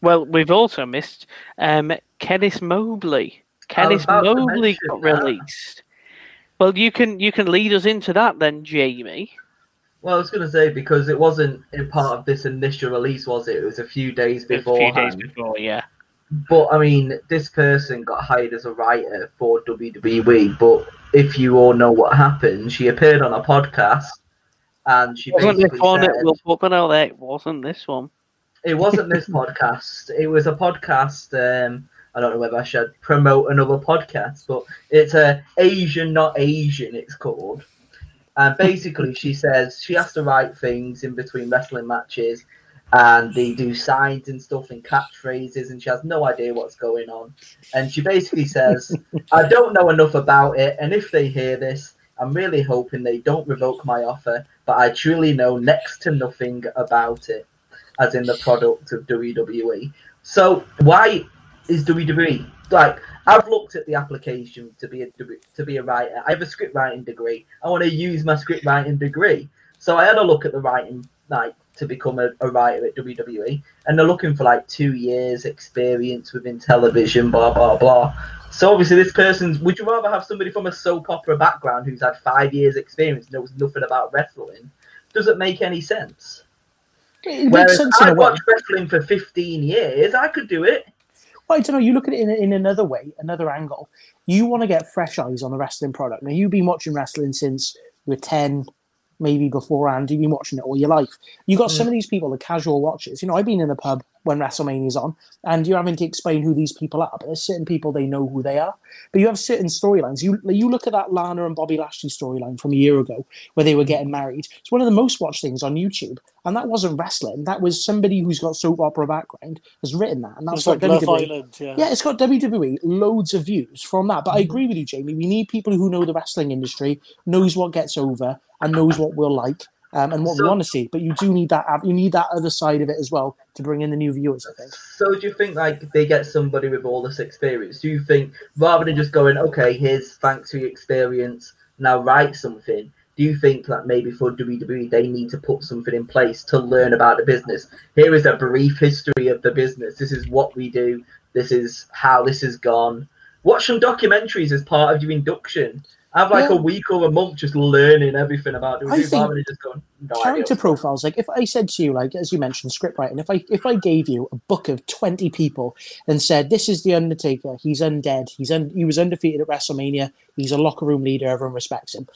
Well, we've also missed um, Kenneth Mobley. Kenneth Mobley got that. released. Well, you can you can lead us into that then, Jamie. Well, I was going to say because it wasn't in part of this initial release, was it? It was a few days A few before. days before, yeah. But I mean, this person got hired as a writer for WWE. But if you all know what happened, she appeared on a podcast, and she Wasn't basically this one? said, put that out there. It wasn't this one. It wasn't this podcast. It was a podcast. Um, I don't know whether I should promote another podcast, but it's a Asian, not Asian. It's called, And basically, she says she has to write things in between wrestling matches, and they do signs and stuff and catchphrases, and she has no idea what's going on. And she basically says, "I don't know enough about it, and if they hear this, I'm really hoping they don't revoke my offer, but I truly know next to nothing about it, as in the product of WWE. So why is WWE like? I've looked at the application to be a to be a writer. I have a script writing degree. I want to use my script writing degree. So I had a look at the writing like to become a, a writer at WWE, and they're looking for like two years experience within television, blah blah blah. So obviously, this person's. Would you rather have somebody from a soap opera background who's had five years experience, knows nothing about wrestling? Doesn't make any sense. It makes Whereas in I watched wrestling for 15 years, I could do it. Well, I don't know. You look at it in, in another way, another angle. You want to get fresh eyes on the wrestling product. Now, you've been watching wrestling since you were 10, maybe beforehand. You've been watching it all your life. You've got some mm. of these people, the casual watchers. You know, I've been in the pub when WrestleMania's on, and you're having to explain who these people are. But there's certain people they know who they are. But you have certain storylines. You you look at that Lana and Bobby Lashley storyline from a year ago, where they were getting married. It's one of the most watched things on YouTube, and that wasn't wrestling. That was somebody who's got soap opera background has written that, and that's It's like WWE Island, yeah. yeah, it's got WWE loads of views from that. But I agree with you, Jamie. We need people who know the wrestling industry, knows what gets over, and knows what we'll like um, and what we want to see. But you do need that. You need that other side of it as well to bring in the new viewers. I think. So do you think like they get somebody with all this experience? Do you think rather than just going, okay, here's thanks for your experience, now write something? Do you think that maybe for WWE they need to put something in place to learn about the business? Here is a brief history of the business. This is what we do. This is how this has gone. Watch some documentaries as part of your induction. Have like Yeah. a week or a month just learning everything about WWE think just going. No character what's profiles like if i said to you like as you mentioned script writing if i if i gave you a book of 20 people and said this is the undertaker. He's undead. He's un- he was undefeated at wrestlemania. He's a locker room leader. Everyone respects him.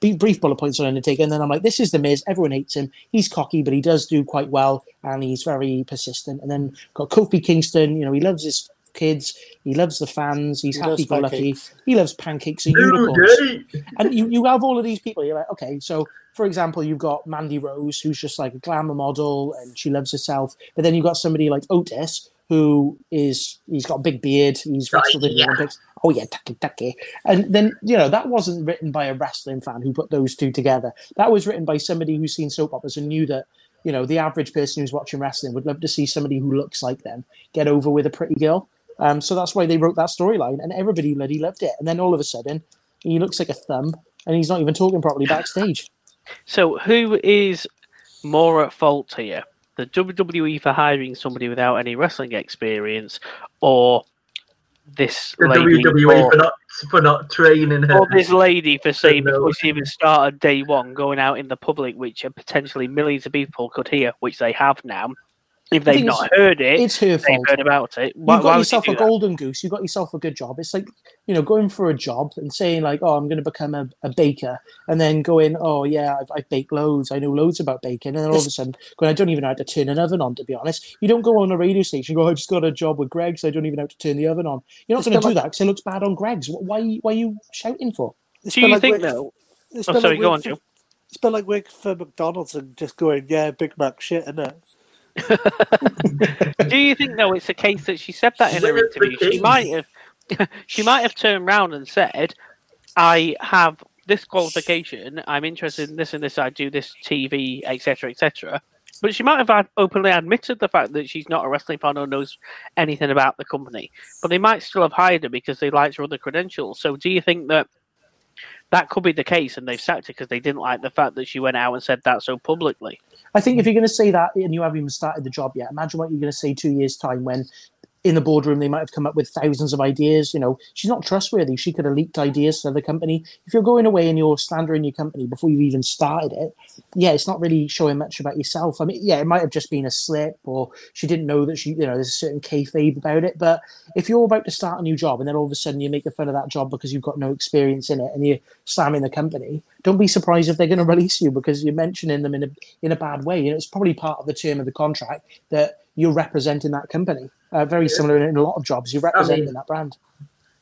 Be- brief bullet points on undertaker and then i'm like this is the miz. Everyone hates him. He's cocky but he does do quite well and he's very persistent. And then got kofi kingston you know he loves his kids he loves the fans he's He happy go lucky. he loves pancakes and unicorns (laughs) and you, you have all of these people. You're like, okay, so for example, you've got Mandy Rose, who's just like a glamour model and she loves herself. But then you've got somebody like Otis, who is he's got a big beard, he's wrestled in the yeah. Olympics. Oh yeah, tucky tucky. And then you know that wasn't written by a wrestling fan who put those two together. That was written by somebody who's seen soap operas and knew that you know the average person who's watching wrestling would love to see somebody who looks like them get over with a pretty girl. Um, so that's why they wrote that storyline, and everybody bloody loved it. And then all of a sudden, he looks like a thumb, and he's not even talking properly backstage. So, who is more at fault here? The WWE for hiring somebody without any wrestling experience, or this The lady, WWE or, for not for not training her. or this lady for saying No. before she even started day one, going out in the public, which uh, potentially millions of people could hear, which they have now. If they've not heard it, It's her they've fault. heard about it. Why, You've got yourself you a do that? golden goose. You've got yourself a good job. It's like you know going for a job and saying like, "Oh, I'm going to become a, a baker," and then going, "Oh yeah, I've, I've baked loads. I know loads about baking," and then all of a sudden going, "I don't even know how to turn an oven on." To be honest, you don't go on a radio station. and Go, I just got a job with Greggs. I don't even know how to turn the oven on. You're not going to been do that because it looks bad on Greggs. Why? Why are you shouting for? It's Do you like think work- though? It's Oh, sorry, like go on, for- Joe. It's been like working for McDonald's and just going, yeah, Big Mac shit, innit? (laughs) Do you think though it's a case that she said that in her interview? She might have (laughs) she might have turned around and said, I have this qualification, I'm interested in this and this, I do this TV, etc. etc. But she might have had openly admitted the fact that she's not a wrestling fan or knows anything about the company. But they might still have hired her because they liked her other credentials. So do you think that that could be the case and they've sacked her because they didn't like the fact that she went out and said that so publicly? I think if you're going to say that and you haven't even started the job yet, imagine what you're going to say two years' time when in the boardroom they might have come up with thousands of ideas. You know, she's not trustworthy. She could have leaked ideas to the company. If you're going away and you're slandering your company before you've even started it, yeah, it's not really showing much about yourself. I mean, yeah, it might have just been a slip or she didn't know that she, you know, there's a certain kayfabe about it. But if you're about to start a new job and then all of a sudden you're making fun of that job because you've got no experience in it and you're slamming the company, don't be surprised if they're going (laughs) to release you because you're mentioning them in a in a bad way. And it's probably part of the term of the contract that you're representing that company. Uh, very similar in, in a lot of jobs, you're representing that brand.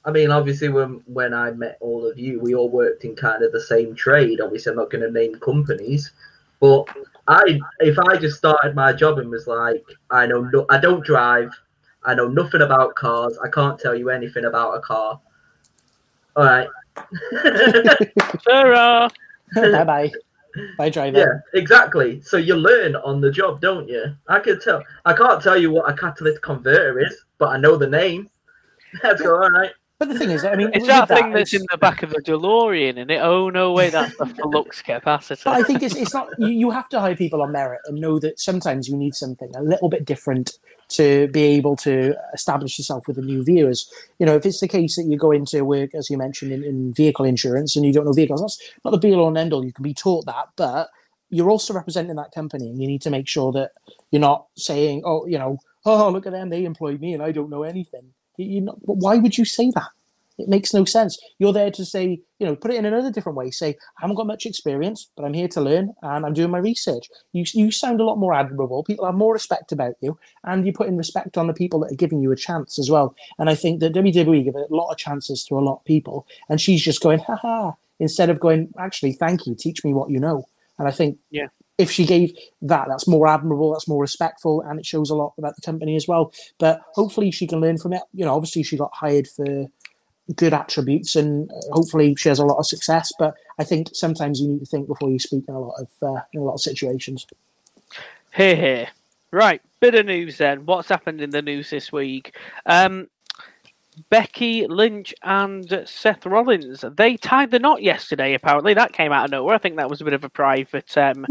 I mean, obviously, when when I met all of you, we all worked in kind of the same trade. Obviously, I'm not going to name companies, but I, if I just started my job and was like, I know, no, I don't drive, I know nothing about cars, I can't tell you anything about a car. All right. (laughs) Sarah. (laughs) bye bye. Bye, driver. Yeah, exactly. So you learn on the job, don't you? I can tell. I can't tell you what a catalytic converter is, but I know the name. (laughs) That's all right. But the thing is, I mean, It's that that, thing that's in the back of the DeLorean, and it. Oh no, way, that's the flux (laughs) capacitor. But I think it's it's not you, you have to hire people on merit and know that sometimes you need something a little bit different to be able to establish yourself with the new viewers. You know, if it's the case that you go into work, as you mentioned, in, in vehicle insurance and you don't know vehicles, that's not the be all and end all. You can be taught that, but you're also representing that company and you need to make sure that you're not saying, oh, you know, oh, look at them, they employed me and I don't know anything. You, know, why would you say that? It makes no sense. You're there to say, you know, put it in another different way. Say, I haven't got much experience, but I'm here to learn and I'm doing my research. You, you sound a lot more admirable. People have more respect about you, and you put in respect on the people that are giving you a chance as well. And I think that WWE give a lot of chances to a lot of people, and she's just going, ha ha, instead of going, actually, thank you, teach me what you know. And I think, Yeah. If she gave that, that's more admirable, that's more respectful, and it shows a lot about the company as well. But hopefully, she can learn from it. You know, obviously, she got hired for good attributes and uh, hopefully she has a lot of success but i think sometimes you need to think before you speak in a lot of uh, in a lot of situations Here, here. Right, bit of news then. What's happened in the news this week? Um, Becky Lynch and Seth Rollins they tied the knot yesterday. Apparently, that came out of nowhere. I think that was a bit of a private um,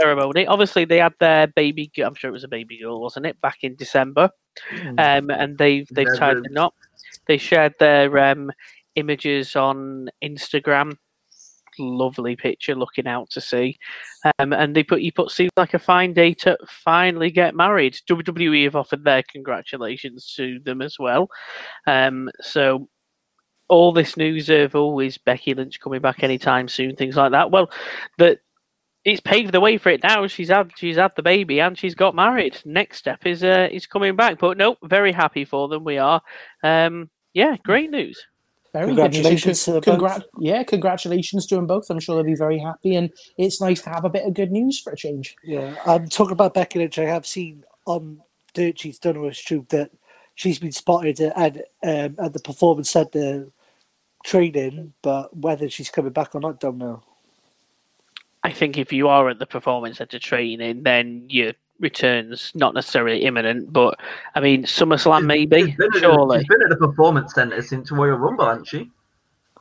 ceremony. Obviously, they had their baby. gi- I'm sure it was a baby girl, wasn't it? Back in December, um, and they've they've tied the- the knot. They shared their um, images on Instagram. Lovely picture, looking out to sea. Um, and they put you put seems like a fine day to finally get married. WWE have offered their congratulations to them as well. Um, so all this news of oh Becky Lynch coming back anytime soon, things like that. Well, that it's paved the way for it now. She's had she's had the baby and she's got married. Next step is uh, is coming back. But no, very happy for them. We are. Um, yeah, great news. Very Congratulations good news. to them Congra- yeah congratulations to them both i'm sure they'll be very happy and it's nice to have a bit of good news for a change Yeah, I'm talking about Becky Lynch. I have seen on Dirt Sheets Dunner's Troop that she's been spotted at um, at the performance centre training, but whether she's coming back or not, don't know. I think if you are at the performance centre training, then your returns not necessarily imminent. But I mean, SummerSlam maybe, She's been, at, surely. she's been at the performance centre since Royal Rumble, hasn't she?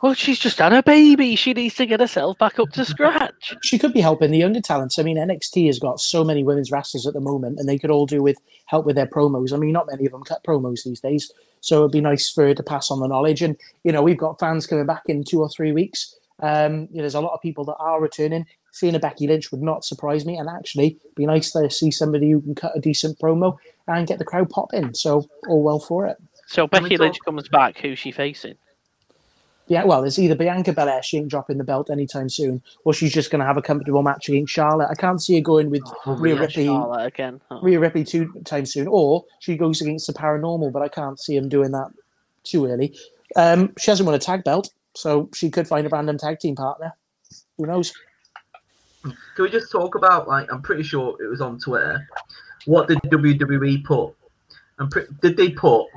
Well, she's just had a baby. She needs to get herself back up to scratch. (laughs) she could be helping the younger talents. I mean, NXT has got so many women's wrestlers at the moment, and they could all do with help with their promos. I mean, not many of them cut promos these days, so it'd be nice for her to pass on the knowledge. And you know, we've got fans coming back in two or three weeks. Um, you know, there's a lot of people that are returning. Seeing a Becky Lynch would not surprise me, and actually, be nice to see somebody who can cut a decent promo and get the crowd popping. So, all well for it. So Can Becky Lynch comes back. Who's she facing? Yeah, well, it's either Bianca Belair, she ain't dropping the belt anytime soon, or she's just going to have a comfortable match against Charlotte. I can't see her going with Oh, Rhea yeah, Ripley. Charlotte again. Oh. Rhea Ripley two times soon, or she goes against the paranormal, but I can't see him doing that too early. Um, she hasn't won a tag belt, so she could find a random tag team partner. Who knows? Can we just talk about like I'm pretty sure it was on Twitter. What did WWE put? I'm pre- did they put?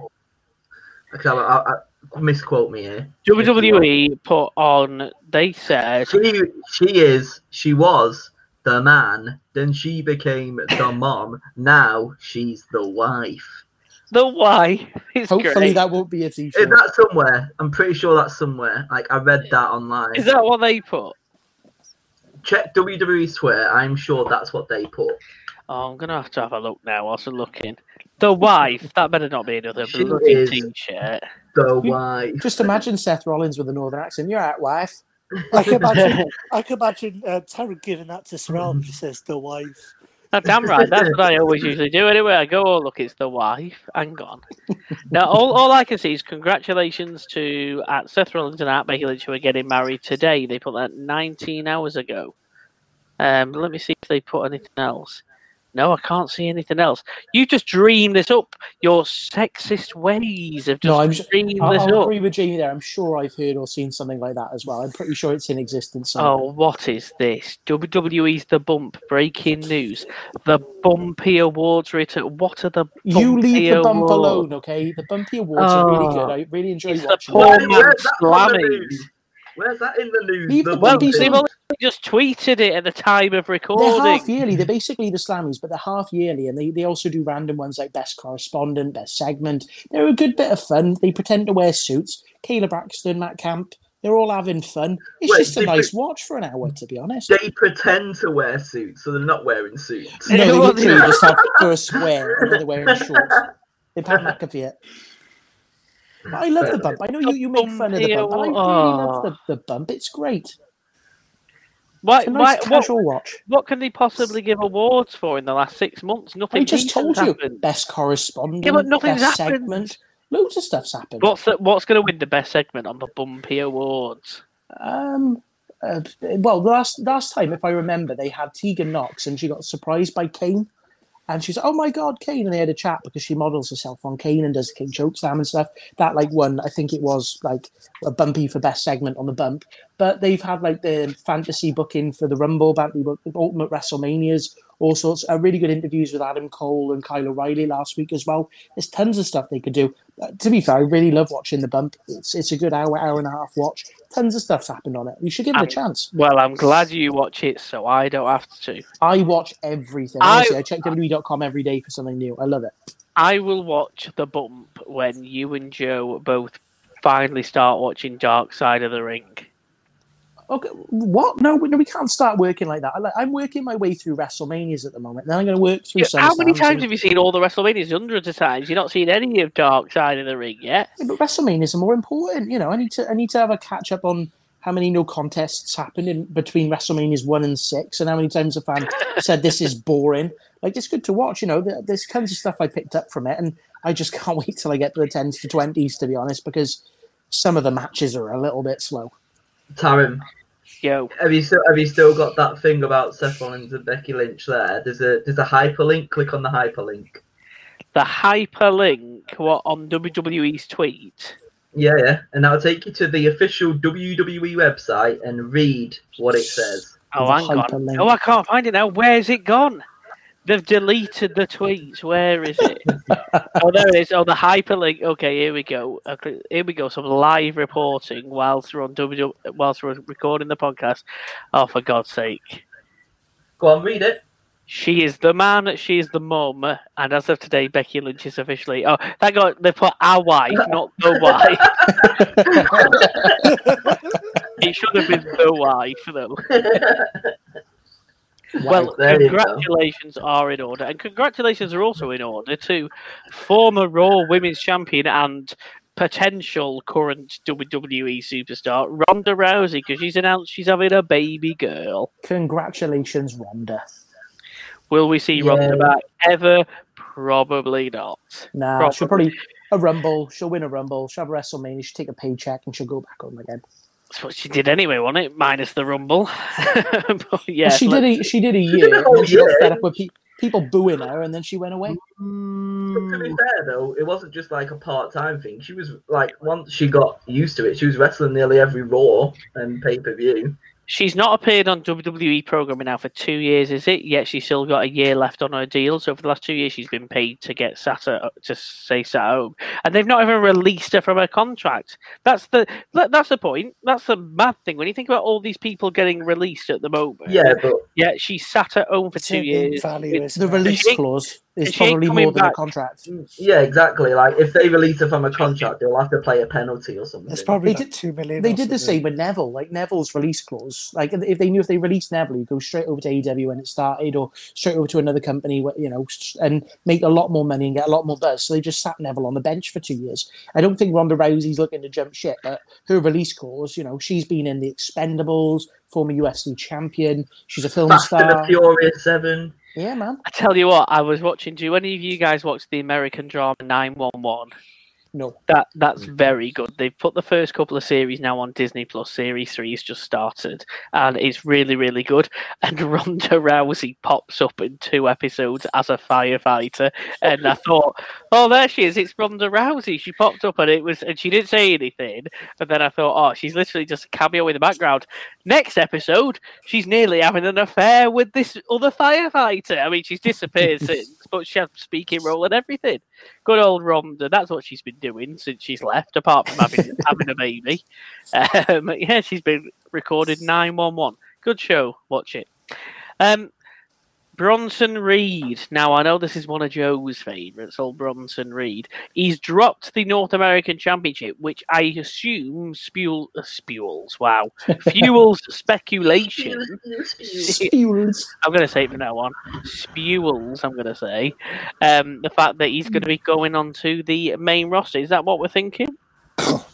Okay, I, I, I misquote me here. WWE put on. They said She she is she was the man. Then she became the (laughs) mom. Now she's the wife. the why. It's Hopefully, great. that won't be a Is t-shirt. that somewhere? I'm pretty sure that's somewhere. Like I read that online. Is that what they put? Check WWE's Twitter. I'm sure that's what they put. Oh, I'm gonna have to have a look now. Whilst I'm looking, the wife. That better not be another She bloody is- t-shirt. The wife. Just imagine Seth Rollins with a northern accent. You're out, wife. (laughs) I can imagine. I can imagine uh, Taryn giving that to Sorrel and just says the wife. Damn right. That's what I always usually do. Anyway, I go, oh, look, it's the wife. Hang on. now, all, all I can see is congratulations to at Seth Rollins and at Becky who are getting married today. They put that 19 hours ago. Um, let me see if they put anything else. No, I can't see anything else. You just dream this up. Your sexist ways of just No, I'm s- dreamed I, this I'll up. agree with Jamie there. I'm sure I've heard or seen something like that as well. I'm pretty sure it's in existence. somewhere. Oh, what is this? WWE's The Bump. Breaking news. The Bumpy Awards return. What are the you leave the bump Awards? alone, okay? The bumpy awards are really good. Oh, I really enjoy it's the watching. poor them. man Where's that on the slamming. news? Where's that in the news? Leave The the Well, bumpy bumpy- they've only just tweeted it at the time of recording. They're half yearly. They're basically the Slammies, but they're half yearly, and they, they also do random ones like best correspondent, best segment. They're a good bit of fun. They pretend to wear suits. Kayla Braxton, Matt Camp, they're all having fun. It's Wait, just a nice pre- watch for an hour, to be honest. They pretend to wear suits, so they're not wearing suits. No, they Well, literally yeah. just have first swear and then they're wearing shorts. They Pat McAfee it. But I love the bump. I know you, you make fun of the bump, but I really love the, the bump. It's great. Why, It's a why, nice what, casual watch. what can they possibly give awards for in the last six months? Nothing. I just told you. happened. Best correspondent, Yeah, but nothing's best happened. segment. Loads of stuff's happened. What's the, what's going to win the best segment on the Bumpy Awards? Um, uh, well, last last time, if I remember, they had Tegan Nox, and she got surprised by Kane, and she's "Oh my God, Kane!" And they had a chat because she models herself on Kane and does King chokeslam and stuff. That like one, I think it was like a bumpy for best segment on the bump. But they've had like the fantasy booking for the Rumble, the Ultimate WrestleManias, all sorts. Uh, really good interviews with Adam Cole and Kyle O'Reilly last week as well. There's tons of stuff they could do. To be fair, I really love watching the bump. It's it's a good hour, hour and a half watch. Tons of stuff's happened on it. You should give it a Um, chance. Well, I'm glad you watch it, so I don't have to. I watch everything. I- Honestly, I, check WWE.com every day for something new. I love it. I will watch the bump when you and Joe both finally start watching Dark Side of the Ring. Okay, what? No, no, we can't start working like that. I, I'm working my way through WrestleManias at the moment. Then I'm going to work through. Yeah, How many times have you seen all the WrestleManias? Hundreds of times. You've not seen any of Dark Side of the Ring yet. Yeah, but WrestleManias are more important. You know, I need to I need to have a catch up on how many no contests happened in between WrestleManias one and six, and how many times a fan (laughs) said this is boring. Like it's good to watch. You know, there's tons of stuff I picked up from it, and I just (laughs) can't wait till I get to the tens to twenties. To be honest, because some of the matches are a little bit slow. Tarim, Yo, have you still have you still got that thing about Seth Rollins and Becky Lynch there? There's a there's a hyperlink. Click on the hyperlink. the hyperlink what on WWE's tweet. Yeah, yeah, and that'll take you to the official WWE website and read what it says. Oh, There's a hang on. Oh, I can't find it now. Where's it gone? They've deleted the tweets. Where is it? (laughs) oh, there it is. Oh, the hyperlink. Okay, here we go. Here we go. Some live reporting whilst we're on W. Whilst we're recording the podcast. Oh, for God's sake! Go on, read it. She is the man. She is the mum. And as of today, Becky Lynch is officially. Oh, thank God they put our wife, not the (laughs) wife. (laughs) it should have been the wife, though. Well, There you go. congratulations are in order, and congratulations are also in order to former Raw Women's Champion and potential current WWE superstar Ronda Rousey, because she's announced she's having a baby girl. Congratulations, Ronda. Will we see Yeah. Ronda back ever? Probably not. Nah, she'll Probably. probably a rumble. She'll win a rumble. She'll have a WrestleMania. She'll take a paycheck and she'll go back home again. That's what she did anyway, wasn't it? Minus the Rumble. (laughs) but yeah, she did. A, she did a did year. a and she got year. fed up with pe- people booing her, and then she went away. To be fair though, it wasn't just like a part time thing. She was like once she got used to it, she was wrestling nearly every Raw and pay per view. She's not appeared on WWE programming now for two years, is it? Yet she's still got a year left on her deal. So for the last two years, she's been paid to get sat at, to say sat at home, and they've not even released her from her contract. That's the that's the point. That's the mad thing when you think about all these people getting released at the moment. Yeah, but yeah, she sat at home for two years. value, It's- The release she ain't- clause is probably more than a contract. yeah, exactly. Like if they release her from a contract, they'll have to play a penalty or something. It's probably They like did- two million. They did the same with Neville, like Neville's release clause. Like if they knew if they released Neville, he'd go straight over to AEW when it started, or straight over to another company, where, you know, and make a lot more money and get a lot more buzz. So they just sat Neville on the bench for two years. I don't think Ronda Rousey's looking to jump ship, but her release clause, you know, she's been in the Expendables, former UFC champion. She's a film Fast and the star. Furious Seven. Yeah, man. I tell you what, I was watching. Do any of you guys watch the American drama Nine One One? No. That that's mm-hmm. very good. They've put the first couple of series now on Disney Plus. Series three has just started, and it's really really good. (laughs) And Ronda Rousey pops up in two episodes as a firefighter, and I thought, oh, there she is. It's Ronda Rousey. She popped up, and it was, and she didn't say anything. And then I thought, oh, she's literally just a cameo in the background. Next episode, she's nearly having an affair with this other firefighter. I mean, she's disappeared (laughs) since, but she had a speaking role and everything. Good old Ronda. That's what she's been doing since she's left, apart from having (laughs) having a baby. Um, yeah, she's been recorded nine one one. Good show. Watch it. Um, Bronson Reed. Now I know this is one of Joe's favourites, old Bronson Reed. He's dropped the North American Championship, which I assume spewel, uh, spews. Wow, (laughs) fuels speculation. Spules. I'm going to say it from now on. Spewels, I'm going to say. Um, the fact that he's going to be going on to the main roster. Is that what we're thinking? (coughs)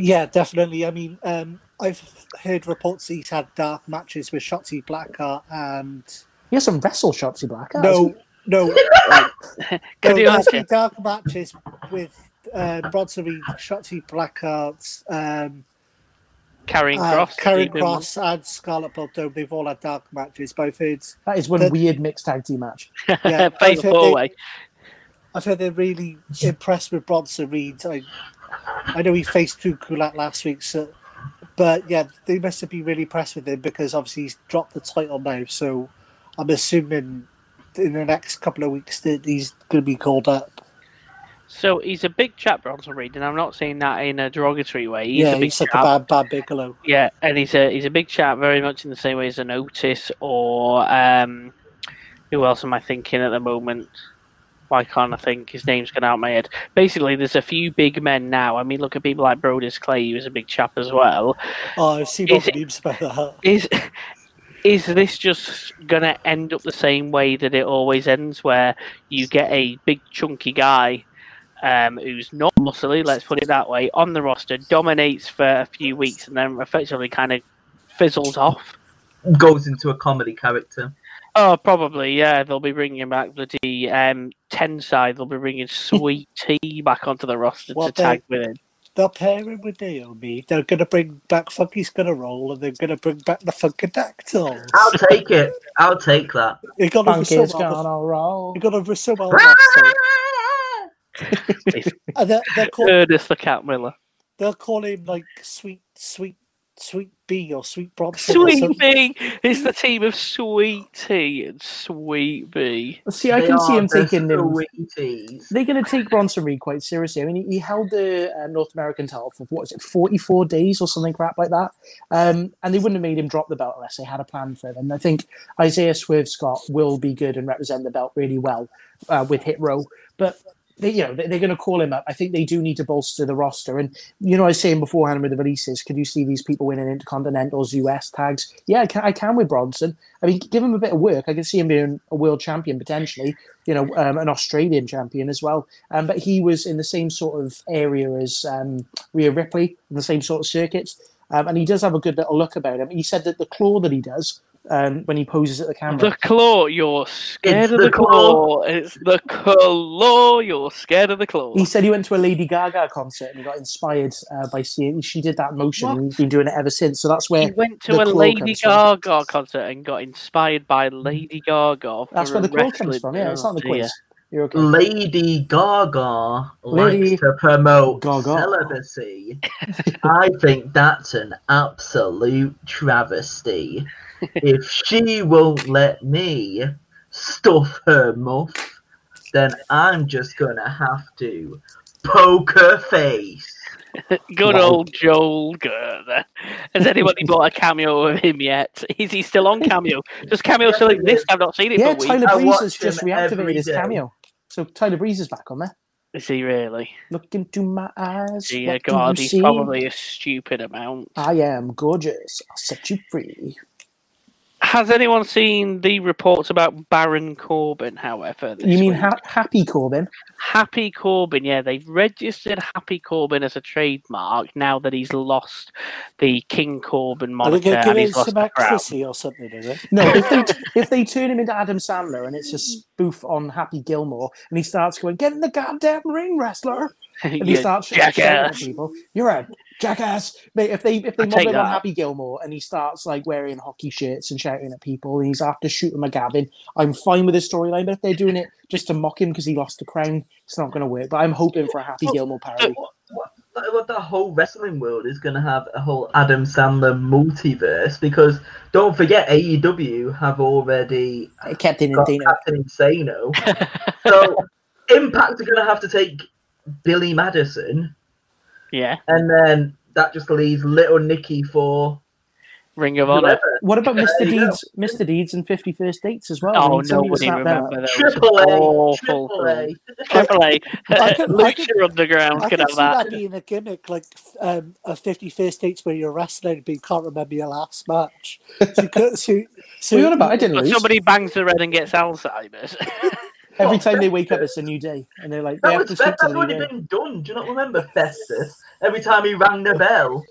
Yeah, definitely. I mean, um, I've heard reports he's had dark matches with Shotzi Blackheart and He has some wrestle shots, he black. no, no, Can (laughs) no, you there's imagine? been dark matches with uh, Bronson Reed, Shotzi Blackheart, um, Karrion uh, Kross. Karen even- Kross, and Scarlett Bordeaux. They've all had dark matches. Both I've That is one The- weird mixed tag team match. (laughs) yeah, I've heard, they, I've heard they're really impressed with Bronson Reed. I, I know he faced Drew Gulak last week, so, but yeah, they must have been really impressed with him because obviously he's dropped the title now. So I'm assuming in the next couple of weeks that he's going to be called up. So he's a big chap, Bronson Reed, and I'm not saying that in a derogatory way. He's yeah, a big he's like chap. a Bam, Bam Bigelow. Yeah, and he's a he's a big chap, very much in the same way as an Otis or um, who else am I thinking at the moment? Why can't I think? His name's gone out of my head. Basically, there's a few big men now. I mean, look at people like Brodus Clay, who's a big chap as well. Oh, I've seen Is all the memes about that. Is is this just gonna end up the same way that it always ends, where you get a big chunky guy um, who's not muscly, let's put it that way, on the roster, dominates for a few weeks, and then effectively kind of fizzles off? Goes into a comedy character. Oh, probably, yeah. They'll be bringing back bloody um, Tensai. They'll be bringing Sweet Tea back onto the roster Well, to tag with him. They're pairing with Naomi. They're going to bring back Funky's going to roll, and they're going to bring back the Funkadactyls. I'll take it. I'll take that. They got over Funk so is well. gonna roll. They got over so well. last. Ah! (laughs) And they're, they're, call, Ernest the Cat Miller. they'll call him like Sweet, Sweet, Sweet B or Sweet brother. or Sweet something. Bee! It's the team of Sweet Tea and Sweet Bee. See, I They can see are him taking them. sweeties. They're going to take Bronson Reed quite seriously. I mean, he, he held the uh, North American title for what is it, forty-four days or something crap like that. Um, and they wouldn't have made him drop the belt unless they had a plan for him. And I think Isaiah Swerve Scott will be good and represent the belt really well uh, with Hit Row. But they, you know, they- they're going to call him up. I think they do need to bolster the roster. And you know, I was saying beforehand with the releases, could you see these people winning Intercontinentals, US tags? Yeah, I can, I can with Bronson. I mean, give him a bit of work. I can see him being a world champion potentially. You know, um, an Australian champion as well. Um, but he was in the same sort of area as um, Rhea Ripley, in the same sort of circuits. Um, and he does have a good little look about him. He said that the claw that he does um, when he poses at the camera. The claw, you're scared It's of the the claw. It's the claw, you're scared of the claw. He said he went to a Lady Gaga concert and he got inspired uh, by seeing she did that motion. and He's been doing it ever since. So that's where He went to the a claw Lady comes from. Gaga concert and got inspired by Lady Gaga. that's where the claw comes from. Yeah, it's not the quiz. You're okay. Lady Gaga Lady likes to promote Gaga. celibacy. (laughs) I think that's an absolute travesty. If she won't let me stuff her muff, then I'm just gonna have to poke her face. (laughs) Good Wow. old Joel Gertner. Has anybody bought a cameo of him yet? Is he still on cameo? Does cameo still exist? I've not seen it Yeah, for weeks. Tyler I Breeze has just reactivated every his cameo. So Tyler Breeze is back on there. Is he really? Look into my eyes. Dear what do God, you he's see? probably a stupid amount. I am gorgeous. I'll set you free. Has anyone seen the reports about Baron Corbin, however? You mean ha- Happy Corbin? Happy Corbin, yeah, they've registered Happy Corbin as a trademark now that he's lost the King Corbin Are they going to give and it he's lost some ecstasy or something, is it? No, if they (laughs) if they turn him into Adam Sandler and it's a spoof on Happy Gilmore and he starts going, "Get in the goddamn ring, wrestler," (laughs) and he You starts shouting at people. You're a jackass, mate. If they if they I mob take him on. Happy Gilmore and he starts like wearing hockey shirts and shouting at people, and he's after Shooter McGavin, I'm fine with his storyline. But if they're doing it just to mock him because he lost the crown, it's not going to work. But I'm hoping for a Happy Well, Gilmore parody. What, what, what the whole wrestling world is going to have a whole Adam Sandler multiverse because don't forget AEW have already Captain got Captain Insano. so (laughs) Impact are going to have to take Billy Madison, Yeah, and then that just leaves Little Nicky for Ring of Honor. What about Mr. There go. Deeds? Mr. Deeds and Fifty First Dates as well. Oh, We need nobody snap that up. remember those. Triple A, Awful Triple A. Triple A. I could- I could- (laughs) Lucha Underground I could can have see that. that being a gimmick, like um, a 50 first dates where you're wrestling but you can't remember your last match. So, you could, so, (laughs) so What are you on about? I didn't lose. somebody bangs the red and gets Alzheimer's. (laughs) Every time they wake up, it's a new day, and they're like, they That have to was speak Festus. to That's the already leader. been done. Do you not remember Festus? Every time he rang the bell.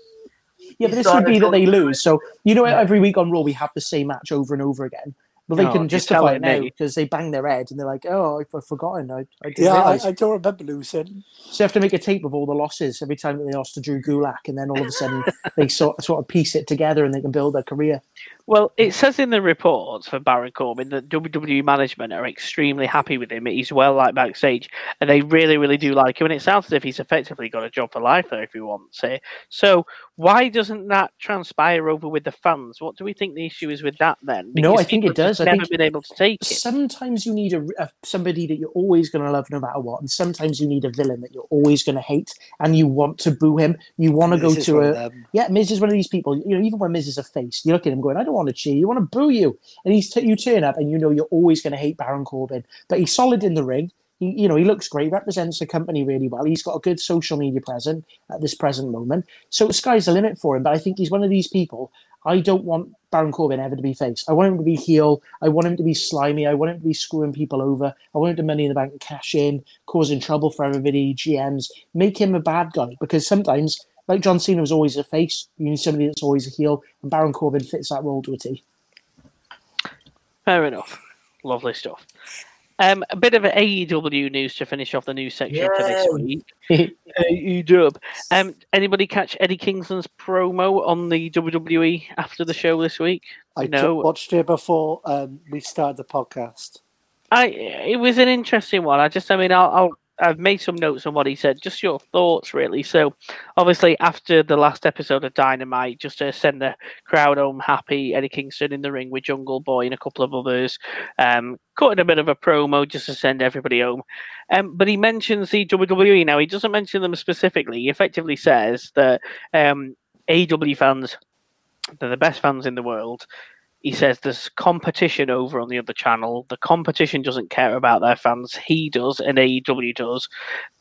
Yeah, but this would be that they lose. So you know, every week on Raw we have the same match over and over again. But they Oh, can you're justify it now because they bang their head and they're like, "Oh, I've forgotten. I, I didn't yeah, I. I don't remember losing. So you have to make a tape of all the losses every time that they lost to Drew Gulak, and then all of a sudden they sort sort of piece it together and they can build their career. Well, it says in the reports for Baron Corbin that WWE management are extremely happy with him. He's well liked backstage, and they really, really do like him. And it sounds as if he's effectively got a job for life there, if you want to say. So, why doesn't that transpire over with the fans? What do we think the issue is with that then? No, I think it does. have I never think been able to take it. Sometimes you need a, a somebody that you're always going to love no matter what, and sometimes you need a villain that you're always going to hate, and you want to boo him. You want to go to a them. Yeah, Miz is one of these people. You know, even when Miz is a face, you look at him going, "I don't want to cheer. You want to boo you," and he's t- you turn up, and you know you're always going to hate Baron Corbin, but he's solid in the ring. He, you know, he looks great, represents the company really well. He's got a good social media presence at this present moment. So sky's the limit for him. But I think he's one of these people. I don't want Baron Corbin ever to be face. I want him to be heel. I want him to be slimy. I want him to be screwing people over. I want him to money in the bank, cash in, causing trouble for everybody, GMs. Make him a bad guy because sometimes like John Cena was always a face. You need somebody that's always a heel, and Baron Corbin fits that role to a T. Fair enough. Lovely stuff. Um, a bit of AEW news to finish off the news section for this week. (laughs) AEW. Um, anybody catch Eddie Kingston's promo on the WWE after the show this week? I No. ju- watched it before um, we started the podcast. I it was an interesting one. I just, I mean, I'll, I'll I've made some notes on what he said. Just your thoughts, really. So, obviously, after the last episode of Dynamite, just to send the crowd home happy, Eddie Kingston in the ring with Jungle Boy and a couple of others, um, cutting a bit of a promo just to send everybody home. Um, but he mentions the WWE now. He doesn't mention them specifically. He effectively says that um, AEW fans, they're the best fans in the world he says there's competition over on the other channel. The competition doesn't care about their fans. He does, and AEW does.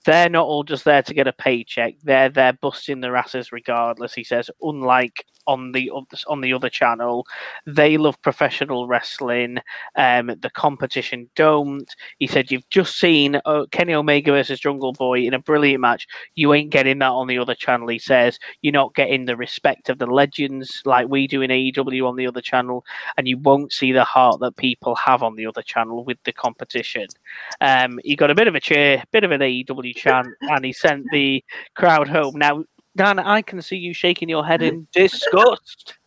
They're not all just there to get a paycheck. They're there busting their asses regardless. He says, unlike on the on the other channel, they love professional wrestling. Um, the competition don't. He said, you've just seen uh, Kenny Omega versus Jungle Boy in a brilliant match. You ain't getting that on the other channel. He says, you're not getting the respect of the legends like we do in AEW on the other channel and you won't see the heart that people have on the other channel with the competition. Um, he got a bit of a cheer, bit of an AEW chant, and he sent the crowd home. Now, Dan, I can see you shaking your head in disgust.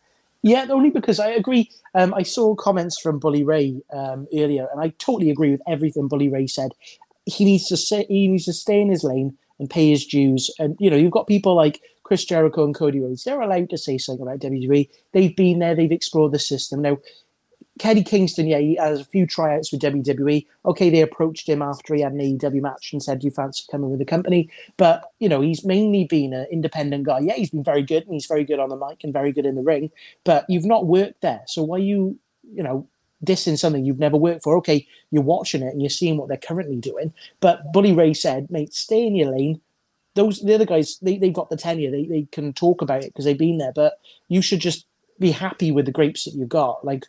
Yeah, only because I agree. Um, I saw comments from Bully Ray um, earlier, and I totally agree with everything Bully Ray said. He needs to say, he needs to stay in his lane and pay his dues. And you know, you've got people like Chris Jericho and Cody Rhodes. They're allowed to say something about WWE. They've been there. They've explored the system. Now, Kenny Kingston, yeah, he has a few tryouts with WWE. Okay, they approached him after he had an AEW match and said, "Do you fancy coming with the company?" But you know, he's mainly been an independent guy. Yeah, he's been very good, and he's very good on the mic and very good in the ring. But you've not worked there, so why you, you know, dissing something you've never worked for? Okay, you're watching it and you're seeing what they're currently doing. But Bully Ray said, "Mate, stay in your lane." Those the other guys, they they've got the tenure. They they can talk about it because they've been there. But you should just be happy with the grapes that you've got. Like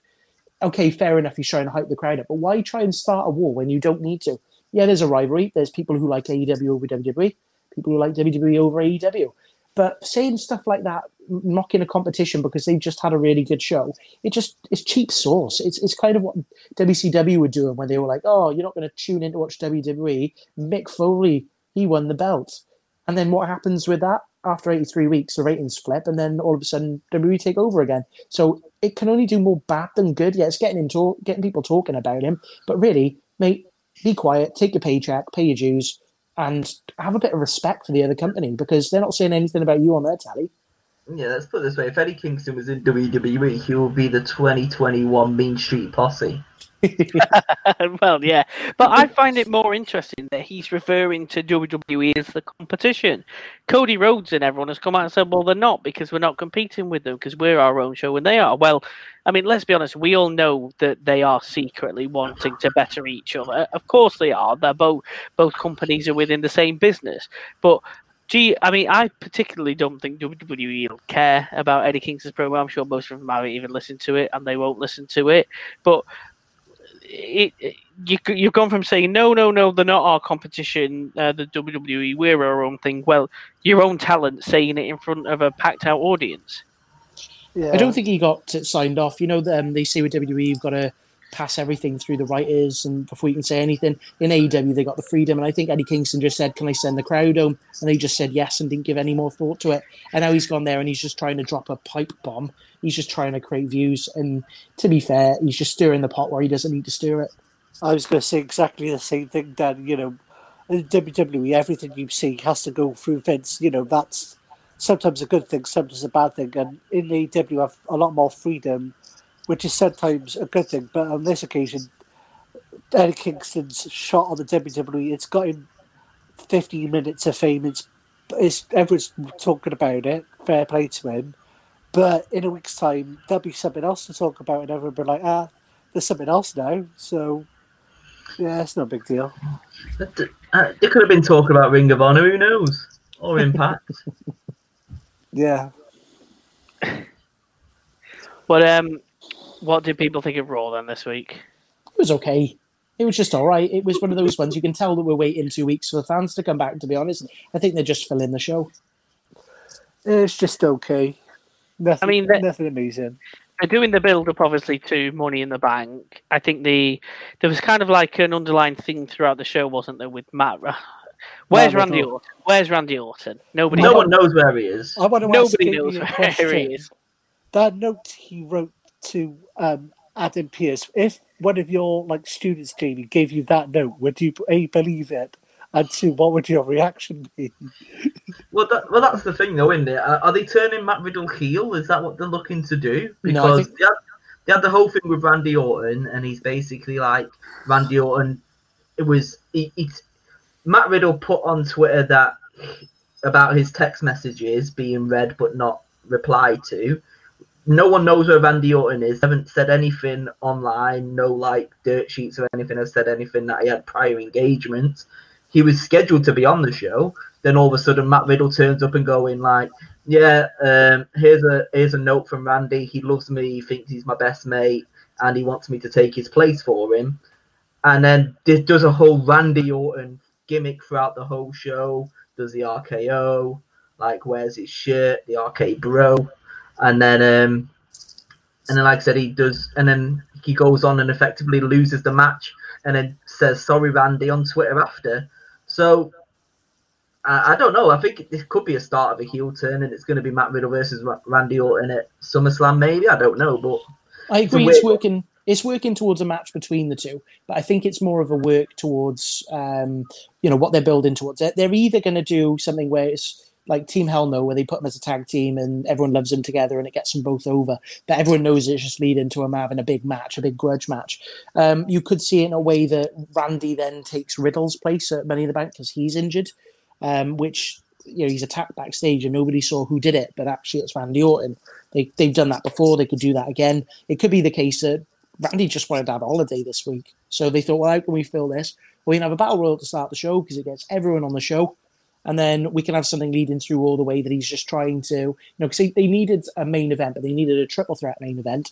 okay, fair enough, he's trying to hype the crowd up, but why try and start a war when you don't need to? Yeah, there's a rivalry. There's people who like AEW over WWE, people who like WWE over AEW. But saying stuff like that, mocking a competition because they just had a really good show, it just it's cheap sauce. It's it's kind of what WCW were doing when they were like, oh, you're not going to tune in to watch WWE. Mick Foley, he won the belt. And then what happens with that? After 83 weeks, the ratings flip, and then all of a sudden, WWE take over again. So it can only do more bad than good. Yeah, it's getting talk, getting people talking about him, but really, mate, be quiet, take your paycheck, pay your dues, and have a bit of respect for the other company because they're not saying anything about you on their tally. Yeah, let's put this way: if Eddie Kingston was in WWE, he would be the 2021 Mean Street Posse. (laughs) well, yeah, but I find it more interesting that he's referring to WWE as the competition. Cody Rhodes and everyone has come out and said, "Well, they're not because we're not competing with them because we're our own show and they are." Well, I mean, let's be honest. We all know that they are secretly wanting to better each other. Of course, they are. They're both both companies are within the same business, but Gee, I mean, I particularly don't think WWE will care about Eddie Kingston's program. I'm sure most of them haven't even listened to it, and they won't listen to it. But it, it, you, you've gone from saying no, no, no, they're not our competition, uh, the WWE, we're our own thing. Well, your own talent saying it in front of a packed out audience. Yeah. I don't think he got signed off. You know, um, they say with WWE, you've got to pass everything through the writers and before you can say anything. In AEW, they got the freedom, and I think Eddie Kingston just said, "Can I send the crowd home?" And they just said yes and didn't give any more thought to it. And now he's gone there and he's just trying to drop a pipe bomb. He's just trying to create views. And to be fair, he's just stirring the pot where he doesn't need to stir it. I was going to say exactly the same thing, Dan. You know, in WWE, everything you see has to go through Vince. You know, that's sometimes a good thing, sometimes a bad thing. And in AEW, have a lot more freedom which is sometimes a good thing. But on this occasion, Eddie Kingston's shot on the WWE, it's got him 15 minutes of fame. It's, it's everyone's talking about it. Fair play to him. But in a week's time, there'll be something else to talk about, and everyone will be like, ah, there's something else now. So, yeah, it's no big deal. It could have been talk about Ring of Honor, who knows? Or Impact. (laughs) yeah. But um, what did people think of Raw then this week? It was okay. It was just all right. It was one of those ones you can tell that we're waiting two weeks for the fans to come back. To be honest, I think they're just filling the show. It's just okay. Nothing, I mean, nothing amazing. They're doing the build up, obviously, to Money in the Bank. I think the there was kind of like an underlying thing throughout the show, wasn't there, with Matt? Where's Randy Orton? Where's Randy Orton? Nobody. No one knows where he is. I want to Nobody knows where he is. That note he wrote to um, Adam Pearce, if one of your like students, Jamie, gave you that note, would you a believe it? And two, what would your reaction be? Well, that, well, that's the thing, though, isn't it? Are, are, they turning Matt Riddle heel? Is that what they're looking to do? Because no, think... they, had, they, had, the whole thing with Randy Orton, and he's basically like Randy Orton. It was he, Matt Riddle put on Twitter that about his text messages being read but not replied to no one knows where Randy Orton is. Haven't said anything online. No like dirt sheets or anything have said anything that he had prior engagements. He was scheduled to be on the show. Then all of a sudden, Matt Riddle turns up and going like, "Yeah, um, here's a here's a note from Randy. He loves me. He thinks he's my best mate, and he wants me to take his place for him." And then this does a whole Randy Orton gimmick throughout the whole show. Does the RKO, like wears his shirt, the RK Bro and then um, and then like I said, he does, and then he goes on and effectively loses the match, and then says sorry, Randy, on Twitter after. So I, I don't know. I think this could be a start of a heel turn, and it's going to be Matt Riddle versus Randy Orton at SummerSlam. Maybe I don't know, but I agree. It's, it's working. It's working towards a match between the two, but I think it's more of a work towards, um, you know, what they're building towards. They're, they're either going to do something where it's like Team Hell No, where they put them as a tag team and everyone loves them together and it gets them both over. But everyone knows it's just leading to them having a big match, a big grudge match. Um, you could see it in a way that Randy then takes Riddle's place at Money in the Bank because he's injured, um, which you know he's attacked backstage and nobody saw who did it, but actually it's Randy Orton. They they've done that before. They could do that again. It could be the case that Randy just wanted to have a holiday this week, so they thought, well, how can we fill this? We can have a battle royal to start the show because it gets everyone on the show and then we can have something leading through all the way that he's just trying to, you know, because they, they needed a main event, but they needed a triple threat main event,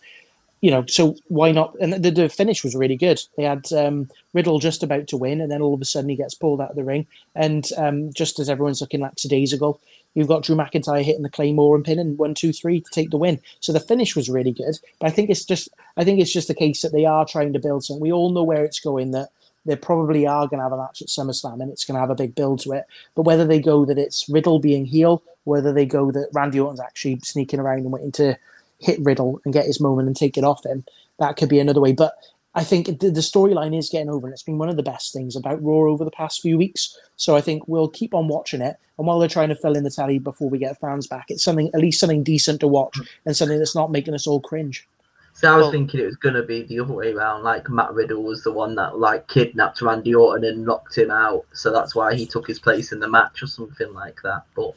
you know, so why not? And the, the finish was really good. They had um, Riddle just about to win, and then all of a sudden he gets pulled out of the ring, and um, just as everyone's looking like days ago, you've got Drew McIntyre hitting the Claymore and pinning one, two, three to take the win. So the finish was really good, but I think it's just, I think it's just the case that they are trying to build something. We all know where it's going. That they probably are going to have a match at SummerSlam and it's going to have a big build to it. But whether they go that it's Riddle being heel, whether they go that Randy Orton's actually sneaking around and waiting to hit Riddle and get his moment and take it off him, that could be another way. But I think the, the storyline is getting over, and it's been one of the best things about Raw over the past few weeks. So I think we'll keep on watching it, and while they're trying to fill in the tally before we get fans back, it's something at least something decent to watch and something that's not making us all cringe. See, I was Well- thinking it was gonna be the other way around. Like Matt Riddle was the one that like kidnapped Randy Orton and knocked him out, so that's why he took his place in the match or something like that. But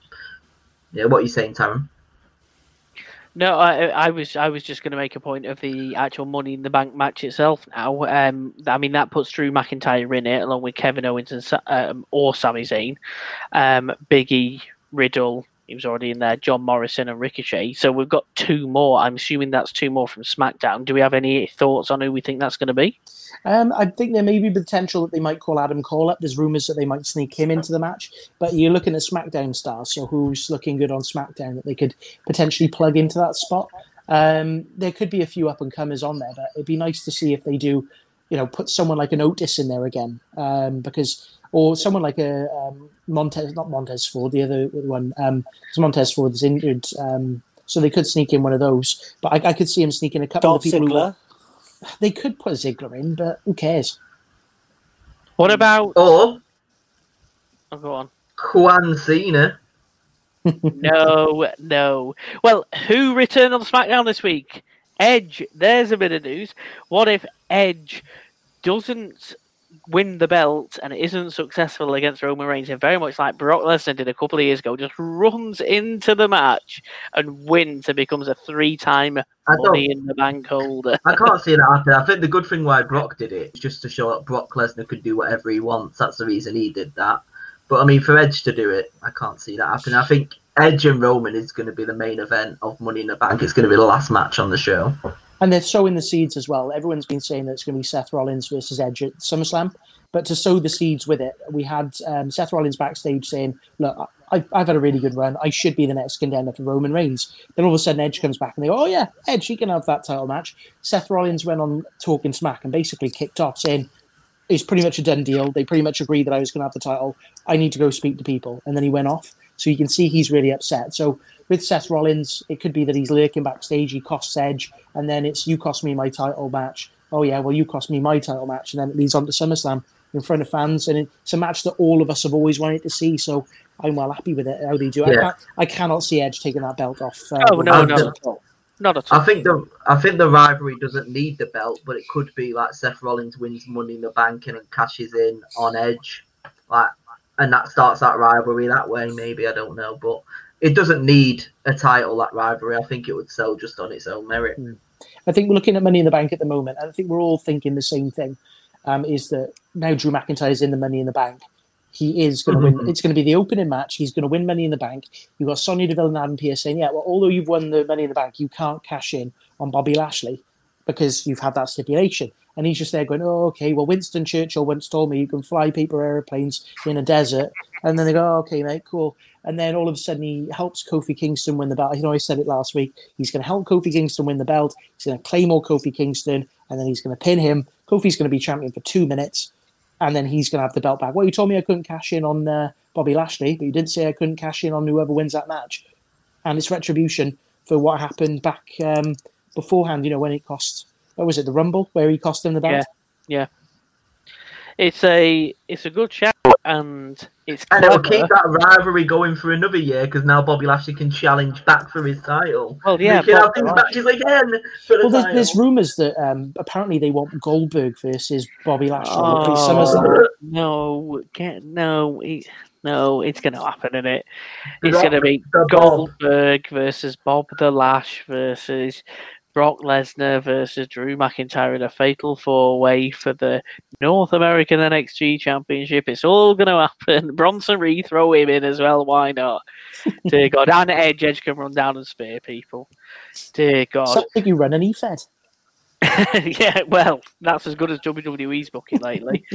yeah, what are you saying, Taron? No, I, I was I was just going to make a point of the actual Money in the Bank match itself. Now, um, I mean that puts Drew McIntyre in it along with Kevin Owens and um, or Sami Zayn, um, Biggie, Riddle. He was already in there. John Morrison and Ricochet. So we've got two more. I'm assuming that's two more from SmackDown. Do we have any thoughts on who we think that's going to be? Um, I think there may be potential that they might call Adam Cole up. There's rumours that they might sneak him into the match. But you're looking at SmackDown stars, so who's looking good on SmackDown that they could potentially plug into that spot? Um, there could be a few up and comers on there, but it'd be nice to see if they do, you know, put someone like an Otis in there again, um, because or someone like a um, Montez, not Montez Ford, the other one, um, 'cause Montez Ford is injured, um, so they could sneak in one of those. But I, I could see him sneaking a couple Dolph of people. Who, Ziggler. (sighs) they could put Ziggler in, but who cares? What about? Or Oh, go on. Juan Cena? (laughs) no, no. Well, who returned on SmackDown this week? Edge. There's a bit of news. What if Edge doesn't win the belt and isn't successful against Roman Reigns, and very much like Brock Lesnar did a couple of years ago, just runs into the match and wins and becomes a three-time Money in the Bank holder? I can't see that happen. I think the good thing why Brock did it is just to show that Brock Lesnar could do whatever he wants. That's the reason he did that. But I mean, for Edge to do it, I can't see that happening. I think Edge and Roman is going to be the main event of Money in the Bank. It's going to be the last match on the show. And they're sowing the seeds as well. Everyone's been saying that it's going to be Seth Rollins versus Edge at SummerSlam. But to sow the seeds with it, we had um, Seth Rollins backstage saying, Look, I, I've had a really good run. I should be the next contender for Roman Reigns. Then all of a sudden, Edge comes back and they go, Oh, yeah, Edge, he can have that title match. Seth Rollins went on talking smack and basically kicked off saying, It's pretty much a done deal. They pretty much agreed that I was going to have the title. I need to go speak to people. And then he went off. So you can see he's really upset. So with Seth Rollins, it could be that he's lurking backstage, he costs Edge, and then it's you cost me my title match. Oh yeah, well you cost me my title match, and then it leads on to SummerSlam in front of fans, and it's a match that all of us have always wanted to see. So I'm well happy with it how they do. it. I, can't, I cannot see Edge taking that belt off. uh, Oh no, I've not at all. Not at all. I think the I think the rivalry doesn't need the belt, but it could be like Seth Rollins wins Money in the Bank and cashes in on Edge, like, and that starts that rivalry that way. Maybe I don't know, but it doesn't need a title that rivalry. I think it would sell just on its own merit. I think we're looking at Money in the Bank at the moment, and I think we're all thinking the same thing. Um, is that now Drew McIntyre's in the Money in the Bank? He is going to win. Mhm. It's going to be the opening match. He's going to win Money in the Bank. You've got Sonya Deville and Adam Pearce saying, "Yeah, well, although you've won the Money in the Bank, you can't cash in on Bobby Lashley because you've had that stipulation." And he's just there going, "Oh, okay. Well, Winston Churchill once told me you can fly paper airplanes in a desert." And then they go, oh, "Okay, mate, cool." And then all of a sudden, he helps Kofi Kingston win the belt. I know I said it last week. He's going to help Kofi Kingston win the belt. He's going to claim claymore Kofi Kingston, and then he's going to pin him. Kofi's going to be champion for two minutes, and then he's going to have the belt back. Well, you told me I couldn't cash in on uh, Bobby Lashley, but you didn't say I couldn't cash in on whoever wins that match. And it's retribution for what happened back um, beforehand. You know when it cost. What was it? The Rumble where he cost him the belt. Yeah, it's a it's a good shout, and it's And it'll keep that rivalry going for another year because now Bobby Lashley can challenge back for his title. Well, yeah, we can have these matches again for the Well, there's, there's rumors that um, apparently they want Goldberg versus Bobby Lashley. Oh, no, can't, no, it, no, it's going to happen, isn't it? It's going to be the Bob. Goldberg versus Bob the Lash versus Brock Lesnar versus Drew McIntyre in a fatal four way for the North American NXT Championship. It's all going to happen. (laughs) Bronson Reed, throw him in as well. Why not? (laughs) Dear God. And Edge, Edge can run down and spear people. Dear God. Sounds like you run an E EFED. (laughs) yeah, well, that's as good as WWE's booking lately.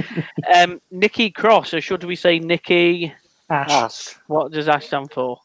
um, Nikki Cross, or should we say Nikki? Ash. Ash What does Ash stand for?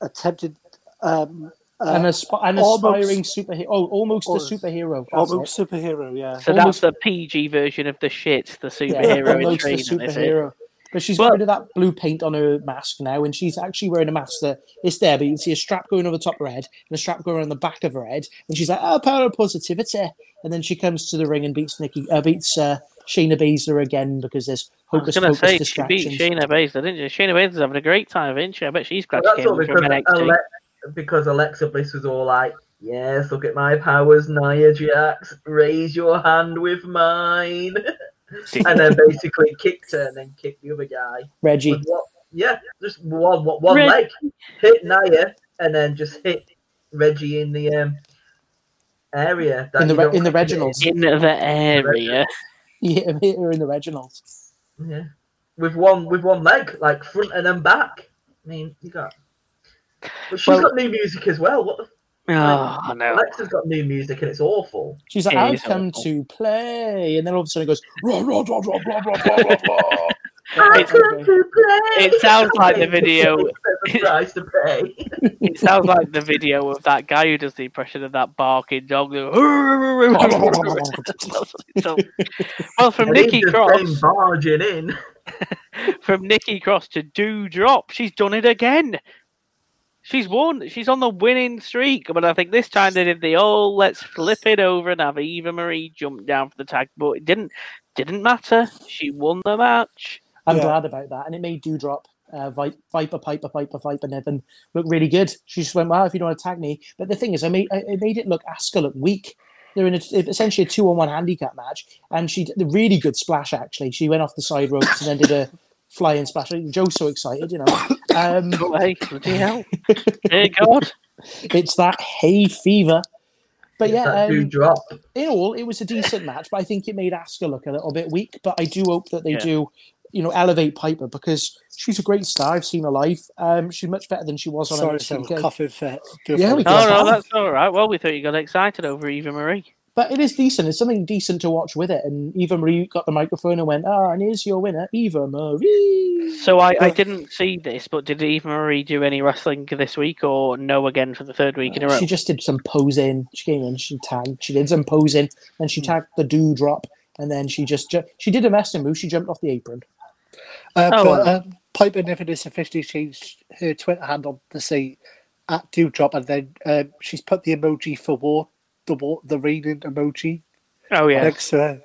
attempted um, an, Uh, asp- an almost- aspiring superhero. Oh, almost a superhero. Almost it. superhero, yeah. So Almost- that's the PG version of the shit, the Yeah, superhero in almost a training, is superhero. But she's Well- rid of that blue paint on her mask now, and she's actually wearing a mask that is there, but you can see a strap going over the top of her head and a strap going around the back of her head, and she's like, "Oh, power of positivity!" And then she comes to the ring and beats Nikki, uh, beats uh, Shayna Baszler again because there's I was hocus going to say she distractions. beat Shayna Baszler, didn't she? Shayna Baszler's having a great time, isn't she? I bet she's glad Well, she came from NXT. Ale- because Alexa Bliss was all like, "Yes, look at my powers, Nia Jax. Raise your hand with mine," (laughs) and then basically kicked her and then kicked the other guy. Reggie, With what? Yeah, just one one, one Reg- leg hit Nia and then just hit Reggie in the um area that In the you in the have Reginald's. in the area. Yeah, hit hit her in the Reginald's. Yeah, with one with one leg, like front and then back. I mean, you got. But she's Well- got new music as well. What the? Oh, ah, no. Alexa's got new music and it's awful. She's like, Yeah, "I've come awful. to play," and then all of a sudden it goes, "Rah, rah, rah, rah, blah, blah, blah, blah, blah." (laughs) I come to play. it sounds like the video- (laughs) (laughs) to pay. It sounds like the video of that guy who does the impression of that barking dog. So- well, from And Nikki Cross, came barging in. from Nikki Cross to Doudrop, she's done it again. She's won. She's on the winning streak. But I think this time they did the oh, let's flip it over and have Eva Marie jump down for the tag. But it didn't. Didn't matter. She won the match. I'm Yeah. glad about that, and it made Doudrop, uh, Viper, Piper, Piper, Viper, Niven look really good. She just went, "Well, if you don't want to tag me," but the thing is, I made I, it made it look Asuka look weak. They're in a, essentially a two-on-one handicap match, and she did a really good splash. Actually, she went off the side ropes and then did a flying splash. Joe's so excited, you know. (coughs) Um, hey, bloody hell! (laughs) Dear God. it's that hay fever. But yeah, um, drop. in all, it was a decent match, but I think it made Asuka look a little bit weak. But I do hope that they Yeah. do, you know, elevate Piper because she's a great star. I've seen her live. Um, she's much better than she was on Sorry, NXT so UK. coughing fit. Do Yeah, we Oh no, that's all right. Well, we thought you got excited over Eva Marie. But it is decent. It's something decent to watch with it. And Eva Marie got the microphone and went, "Ah, and here's your winner, Eva Marie." So I, I didn't see this, but did Eva Marie do any wrestling this week or no again for the third week in a row? She just did some posing. She came in, she tagged, she did some posing, then she tagged the Doudrop, and then she just ju- she did a messing move. She jumped off the apron. Uh, Oh, but well. um, Piper Niven has officially changed her Twitter handle to say at Doudrop, and then um, she's put the emoji for war, the war, the raining emoji Oh yeah. next to her.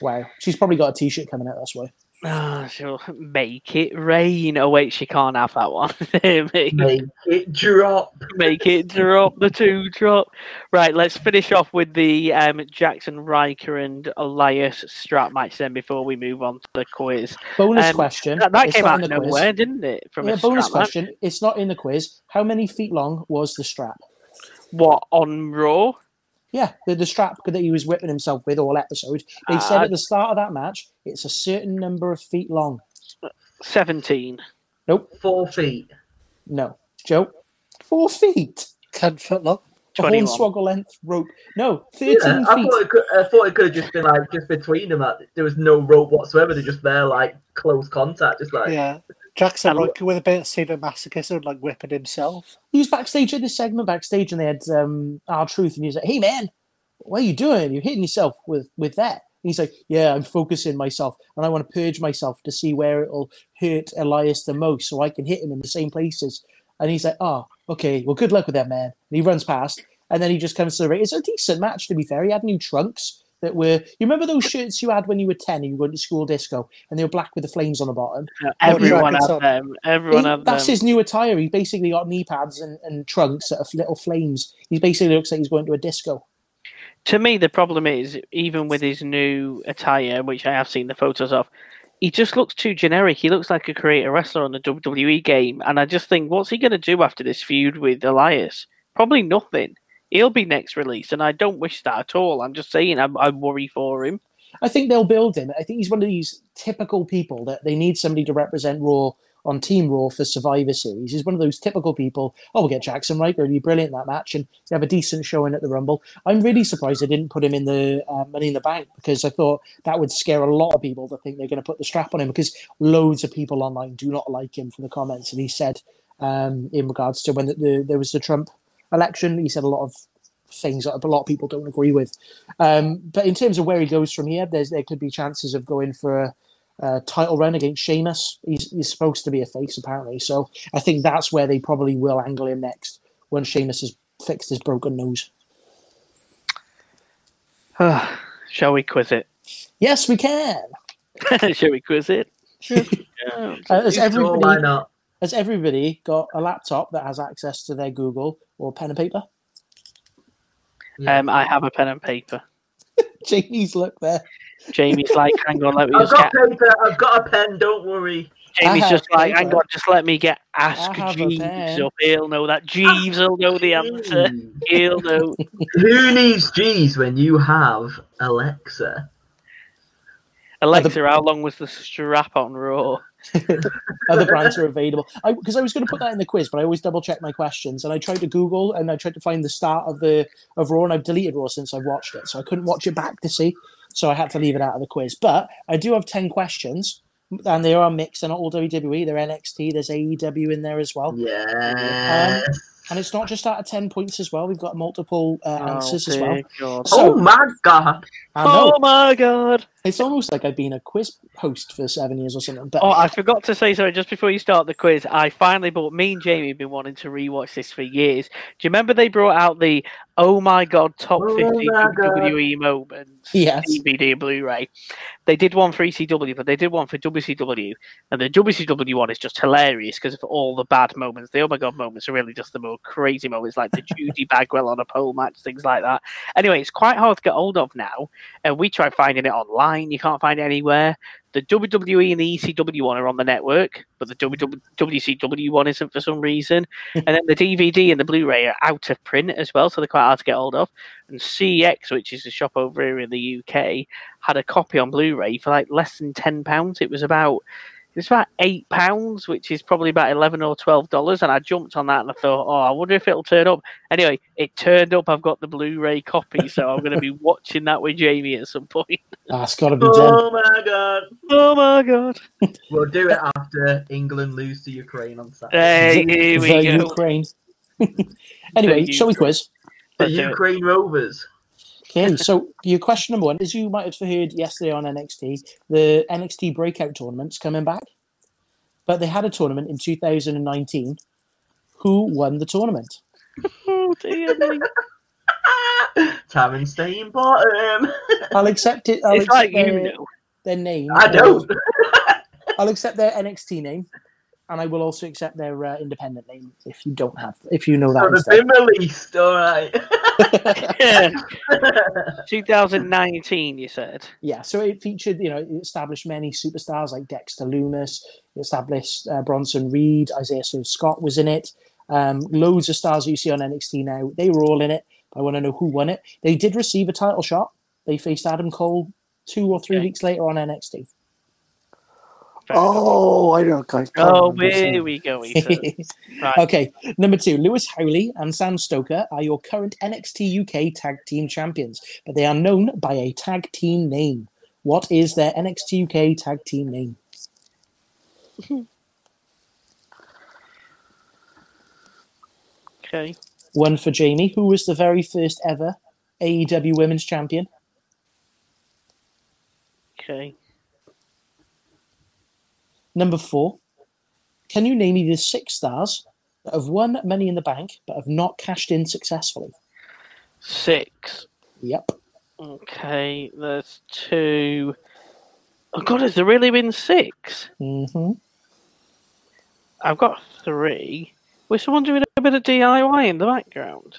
Wow, she's probably got a t-shirt coming out. this way. Ah, she'll make it rain. Oh wait, she can't have that one. (laughs) make, Make it drop. make it drop the two drop. Right, let's finish off with the um, Jaxson Ryker and Elias strap match then before we move on to the quiz. Bonus Um, question. That, that came out of the quiz. nowhere, didn't it? From yeah, a bonus strap match? question. It's not in the quiz. How many feet long was the strap? What on Raw? Yeah, the, the strap that he was whipping himself with all episode. They said Uh, at the start of that match, it's a certain number of feet long. Seventeen. Nope, Four feet. no. Joe, four feet. Ten foot long. A 21. hornswoggle length rope. No, Yeah, thirteen I feet. thought it could. I thought it could have just been like just between them. Like there was no rope whatsoever. They're just there like close contact, just like Yeah. Jaxson And- Ryker with a bit of sadomasochism, like whipping himself. He was backstage at this segment backstage, and they had um, R-Truth, and he was like, "Hey man, what are you doing? You're hitting yourself with with that." And he's like, "Yeah, I'm focusing myself, and I want to purge myself to see where it'll hurt Elias the most, so I can hit him in the same places." And he's like, "Oh, okay. Well, good luck with that, man." And he runs past, and then he just comes to the ring. It's a decent match, to be fair. He had new trunks that were. You remember those shirts you had when you were ten and you went to school disco, and they were black with the flames on the bottom? Everyone had them. Everyone He- had that's them. his new attire. He basically got knee pads and, and trunks that are little flames. He basically looks like he's going to a disco. to me, the problem is even with his new attire, which I have seen the photos of, he just looks too generic. He looks like a creator wrestler on the WWE game, and I just think, what's he going to do after this feud with Elias? Probably nothing. He'll be next release, and I don't wish that at all. I'm just saying, I'm, I worry for him. I think they'll build him. I think he's one of these typical people that they need somebody to represent Raw on Team Raw for Survivor Series. He's one of those typical people. Oh, we'll get Jaxson Ryker. He'll be brilliant in that match, and they have a decent showing at the Rumble. I'm really surprised they didn't put him in the uh, Money in the Bank because I thought that would scare a lot of people to think they're going to put the strap on him because loads of people online do not like him for the comments that he said um, in regards to when the, the, there was the Trump election. He said a lot of things that a lot of people don't agree with. Um, but in terms of where he goes from here, there's there could be chances of going for a, a title run against Sheamus. He's, he's supposed to be a face apparently, so I think that's where they probably will angle him next when Sheamus has fixed his broken nose. Shall we quiz it? Yes, we can. (laughs) Shall we quiz it? (laughs) Yeah. Uh, has Sure, why not? Has everybody got a laptop that has access to their Google or pen and paper? Yeah. Um, I have a pen and paper. (laughs) Jamie's look there. Jamie's like, hang on, let me (laughs) I've just got get. paper. I've got a pen. Don't worry. Jamie's just have like, hang on, just let me get Ask I have a Jeeves pen. up. He'll know that. Jeeves will know the answer. (laughs) He'll know. Who needs Jeeves when you have Alexa? Alexa, how long was the strap on Raw? (laughs) Other brands are available. Because I, was going to put that in the quiz, but I always double check my questions. And I tried to Google and I tried to find the start of the of Raw, and I've deleted Raw since I've watched it, so I couldn't watch it back to see. So I had to leave it out of the quiz. But I do have ten questions, and they are mixed. They're not all WWE. They're NXT. There's AEW in there as well. Yes. Um, And it's not just out of ten points as well. We've got multiple uh, answers as well. God. So- oh my god. Know Oh my god! it's almost like I've been a quiz host for seven years or something. But Oh, I forgot to say sorry. Just before you start the quiz, I finally bought. Me and Jamie have been wanting to rewatch this for years. Do you remember they brought out the "Oh my God" top Oh fifty my God. WWE moments Yes. DVD and Blu-ray? They did one for ECW, but they did one for WCW, and the WCW one is just hilarious because of all the bad moments. The "Oh my God" moments are really just the more crazy moments, like the (laughs) Judy Bagwell on a pole match, things like that. Anyway, it's quite hard to get hold of now, and we tried finding it online. You can't find it anywhere. The WWE and the ECW one are on the network, but the WCW one isn't for some reason. (laughs) and then the DVD and the Blu-ray are out of print as well, so they're quite hard to get hold of. And CeX, which is a shop over here in the UK, had a copy on Blu-ray for like less than ten pounds. It was about it was about eight pounds, which is probably about eleven or twelve dollars. And I jumped on that and I thought, oh, I wonder if it'll turn up. Anyway, it turned up. I've got the Blu-ray copy, so I'm going to be (laughs) watching that with Jamie at some point. that's got to be (laughs) done. Oh my god. Oh my god! (laughs) We'll do it after England lose to Ukraine on Saturday. Hey, here the we go. Ukraine. anyway, The shall we quiz? the Let's. Ukraine Rovers. Okay, so your question number one, as you might have heard yesterday on NXT, the NXT Breakout Tournament's coming back. But they had a tournament in 2019. Who won the tournament? Oh dear me. Taron staying bottom. I'll accept it. I'll It's like accept you their, know. their name. I don't. I'll accept their NXT name, and I will also accept their uh, independent name if you don't have, if you know that. So they've been released, alright. (laughs) 2019, you said. Yeah, so it featured, you know, it established many superstars like Dexter Lumis, it established uh, Bronson Reed, Isaiah Swerve Scott was in it. Um, loads of stars you see on NXT now, they were all in it. I want to know who won it. They did receive a title shot. They faced Adam Cole two or three Okay. weeks later on NXT. Oh, I don't. I Oh, remember his name. here we go. (laughs) Ethan. Right. okay, number two, Lewis Howley and Sam Stoker are your current NXT UK Tag Team Champions, but they are known by a tag team name. What is their NXT UK Tag Team name? Okay. One for Jamie, who was the very first ever AEW Women's Champion. Okay. Number four, can you name me the six stars that have won Money in the Bank but have not cashed in successfully? Six. Yep. Okay. There's two. Oh God, has there really been six? hmm I've got three. Was someone doing a bit of DIY in the background?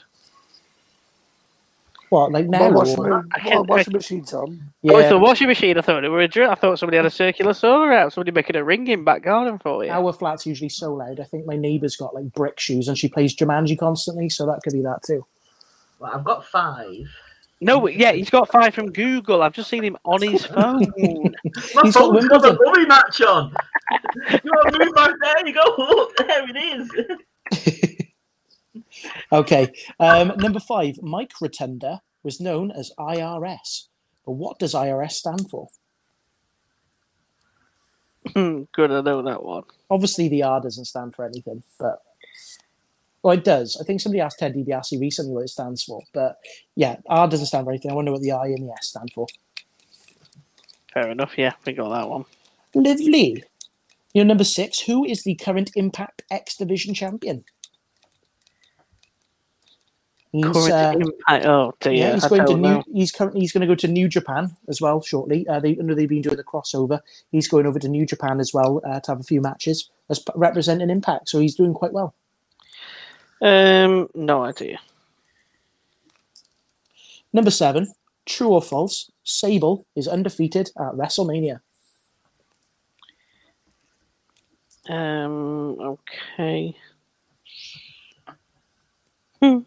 What, like now? What washing, or- I can- what washing machine's on? Oh, it's a washing machine. I thought it were a drill. I thought somebody had a circular saw out. Somebody making a ring in back garden for you. our flat's usually so loud. I think my neighbour's got like brick shoes and she plays Jumanji constantly, so that could be that too. Well, I've got five. No, yeah, he's got five from Google. I've just seen him on his (laughs) phone. My He's got phone's got a Wimbledon. mummy match on. (laughs) you want to move back there? You go, look, (laughs) there it is. Okay. Um, number five, Mike Rotunda was known as IRS. But what does IRS stand for? Hmm, Good, I know that one. Obviously, the R doesn't stand for anything, but Well, it does. I think somebody asked Ted DiBiase recently what it stands for, but yeah, R doesn't stand for anything. I wonder what the I and the S stand for. Fair enough. Yeah, we got that one. Lovely. Your number six. Who is the current Impact X Division champion? He's, uh, impact. Oh dear. yeah, he's I going to New. He's currently he's going to go to New Japan as well shortly. Uh, they I know they've been doing the crossover. He's going over to New Japan as well uh, to have a few matches as representing Impact. So he's doing quite well. Um, no idea. Number seven. True or false? Sable is undefeated at WrestleMania. Um. Okay. Hmm.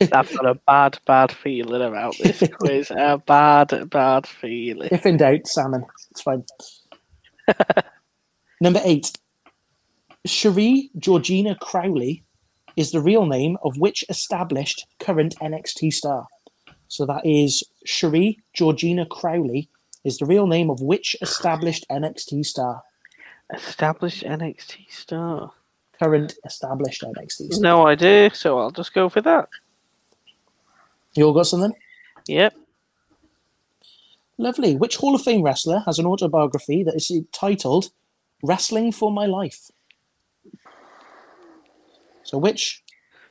I've got a bad, bad feeling about this (laughs) quiz. A bad, bad feeling. If in doubt, salmon. It's fine. (laughs) Number eight. Cheree Georgina Crowley is the real name of which established current NXT star? So that is Cheree Georgina Crowley is the real name of which established NXT star? Established NXT star. Current established NXT star. No idea, so I'll just go for that. You all got something? Yep. Lovely. Which Hall of Fame wrestler has an autobiography that is titled Wrestling for My Life? So which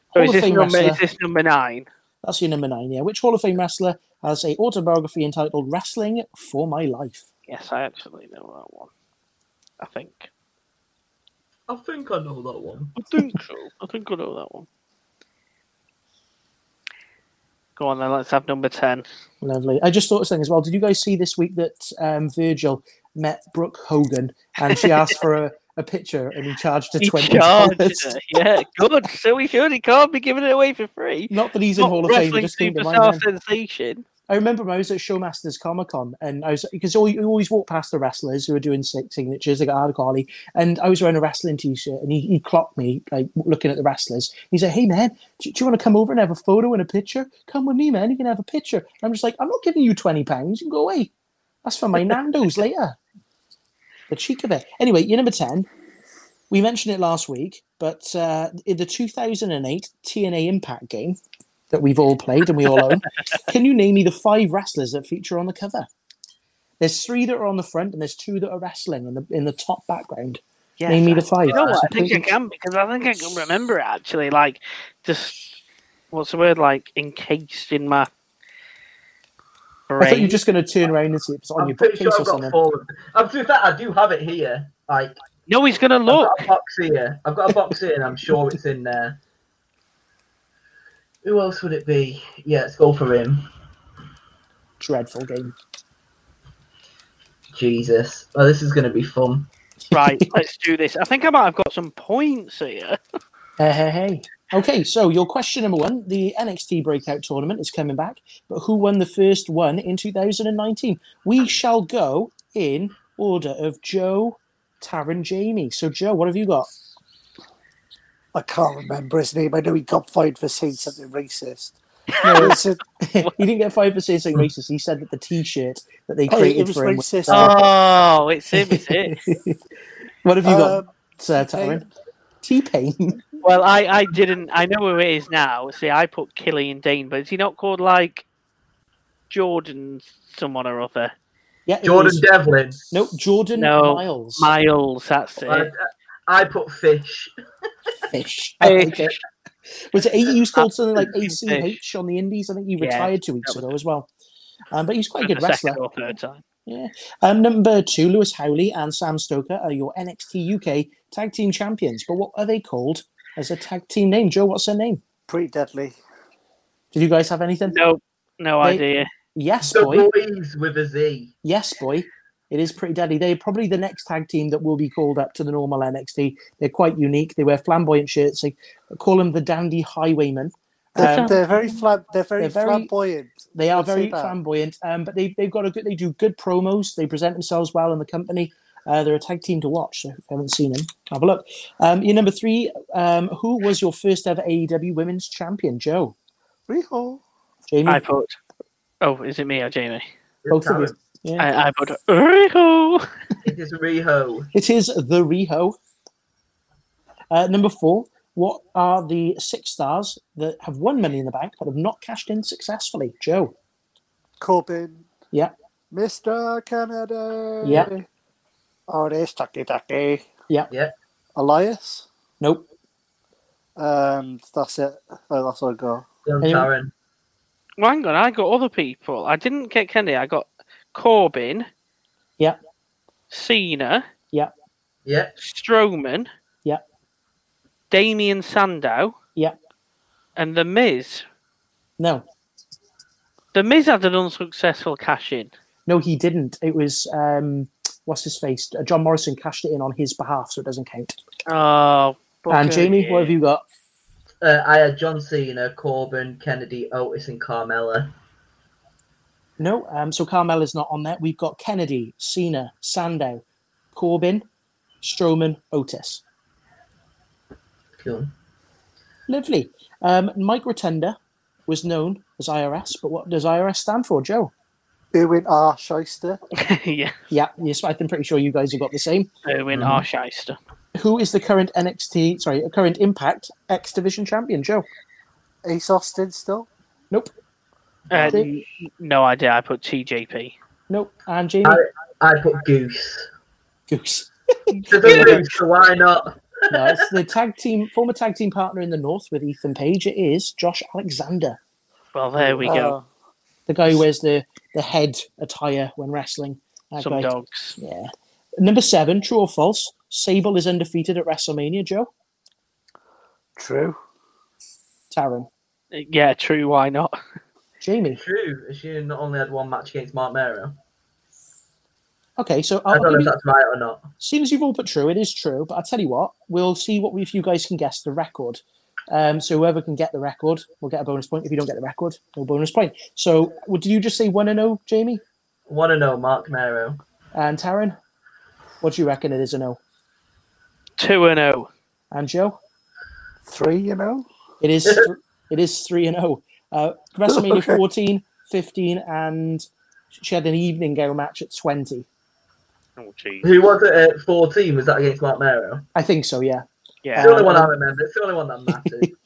Hall is of Fame number, wrestler? is this number nine? That's your number nine, yeah. Which Hall of Fame wrestler has a autobiography entitled Wrestling for My Life? Yes, I actually know that one. I think. I think I know that one. I think so. I think I know that one. Go on then, let's have number 10. Lovely. I just thought of something as well. Did you guys see this week that um, Virgil met Brooke Hogan and she asked for a, a picture and he charged her He twenty dollars? Yeah, good. So he should. He can't be giving it away for free. Not that he's in Not Hall of Fame. just came to mind superstar sensation. I remember when I was at Showmasters Comic Con, and I was because you you always walk past the wrestlers who are doing sig- signatures. They got Hard Carly, and I was wearing a wrestling T-shirt, and he, he clocked me like looking at the wrestlers. He said, "Hey man, do, do you want to come over and have a photo and a picture? Come with me, man. You can have a picture." And I'm just like, "I'm not giving you twenty pounds. You can go away. That's for my (laughs) Nando's later." The cheek of it. Anyway, you're number ten. We mentioned it last week, but uh, in the 2008 TNA Impact game that we've all played and we all own, (laughs) can you name me the five wrestlers that feature on the cover? There's three that are on the front, and there's two that are wrestling in the in the top background. Yes, Name me the five. You know what? I think I can because I think I can remember it actually. Like, just what's the word? Like encased in my brain. I thought you were just going to turn around and see if it's on I'm your pretty sure bookcase or I've got something. four. of them. Oh, to be fair, I do have it here. Like No, he's gonna look. I've look. got a box here. I've got a box here, and I'm sure it's in there. Who else would it be? Yeah, let's go for him. Dreadful game. Jesus. Oh, this is going to be fun. Right, (laughs) let's do this. I think I might have got some points here. Hey, hey, hey. Okay, so your question number one: the NXT Breakout Tournament is coming back, but who won the first one in 2019? We shall go in order of Joe, Taryn, Jamie. So, Joe, what have you got? I can't remember his name. I know he got fined for saying something racist. (laughs) No, It's a- (laughs) he didn't get five for saying something racist. He said that the T-shirt that they Oh, created it was for him. racist. Oh, it's him, is it? (laughs) what have you got, um, Sir Taryn? T-Pain. Well, I, I didn't. I know who it is now. See, I put Killian Dain, but is he not called like Jordan someone or other? Yeah, Jordan was- Devlin. No, Jordan No, Myles. Myles, that's I, it. I put fish. Fish. I like it. Was it? He was called something like Absolutely ACH on the Indies. I think he Yeah, retired two weeks ago as well. Um, but he's quite a good wrestler. second or third time. Yeah. Um, number two, Lewis Howley and Sam Stoker are your NXT UK Tag Team Champions. But what are they called as a tag team name? Joe, what's their name? pretty deadly. Did you guys have anything? No, no They- idea. Yes, The boy. boys with a Z. Yes, boy. It is pretty deadly. They're probably the next tag team that will be called up to the normal NXT. They're quite unique. They wear flamboyant shirts. They call them the Dandy Highwaymen. They're, Um, they're very flam- They're very they're very- flamboyant. They are very that. flamboyant, um, but they they've got a good. They do good promos. They present themselves well in the company. Uh, they're a tag team to watch. So if you haven't seen them, have a look. Um, your number three. Um, who was your first ever AEW Women's Champion? Joe, Riho. Jamie, I put. Oh, is it me or Jamie? both of you. Yeah. I, I put Rico. It is Riho. It is the Riho. Uh, number four. What are the six stars that have won Money in the Bank but have not cashed in successfully? Joe. Corbin. Yeah. Mr. Canada. Yeah. Oh, there's Tucky Tucky. Yeah. Yeah. Elias. Nope. And that's it. Oh, that's all I got. Young Well, hang on, I got other people. I didn't get Kennedy. I got Corbin. Yeah. Cena. Yeah. Yeah. Strowman. Yeah. Damien Sandow. Yeah. And The Miz. No. The Miz had an unsuccessful cash in. No, he didn't. It was um, what's his face? Uh, John Morrison cashed it in on his behalf, so it doesn't count. Oh. and Jamie, what have you got? Uh, I had John Cena, Corbin, Kennedy, Otis, and Carmella. No. Um, so is not on there. We've got Kennedy, Cena, Sandow, Corbin, Strowman, Otis. Cool. Lovely. Um, Mike Rotunda was known as IRS, but what does IRS stand for, Joe? Irwin R. Schyster. (laughs) yeah. Yeah, yes, I'm pretty sure you guys have got the same. Irwin Mhm. Arsheister. Who is the current NXT, sorry, current Impact X Division champion, Joe? Ace Austin still. Nope, Uh, n- no idea. I put TJP. nope. And Jamie I put Goose. Goose. There's a Goose, so why not? No, it's the tag team, former tag team partner in the North with Ethan Page. It is Josh Alexander, Well, there we go. Uh, the guy who wears the the head attire when wrestling. That Some guy. dogs. Yeah. Number seven, true or false? Sable is undefeated at WrestleMania. Joe, true. Taryn, Yeah, true. Why not? (laughs) Jamie. True. She not only had one match against Mark Mero. Okay, so I I'll don't know if you, that's right or not. seeing as you've all put true, it is true. But I'll tell you what, we'll see what if you guys can guess the record. Um, so whoever can get the record will get a bonus point. If you don't get the record, no bonus point. So would did you just say one and zero, Jamie Want to know Mark Mero? and Taryn? What do you reckon it is a no? Two and oh. zero. And Joe, Three, you know. it is (laughs) th- it is three and zero. Uh, WrestleMania (laughs) Okay. 14, 15, and she had an evening go match at twenty. Oh, geez. Who was it at 14? Was that against Mark Mero? I think so. Yeah. Yeah. It's the only one I remember. It's the only one that matters. (laughs)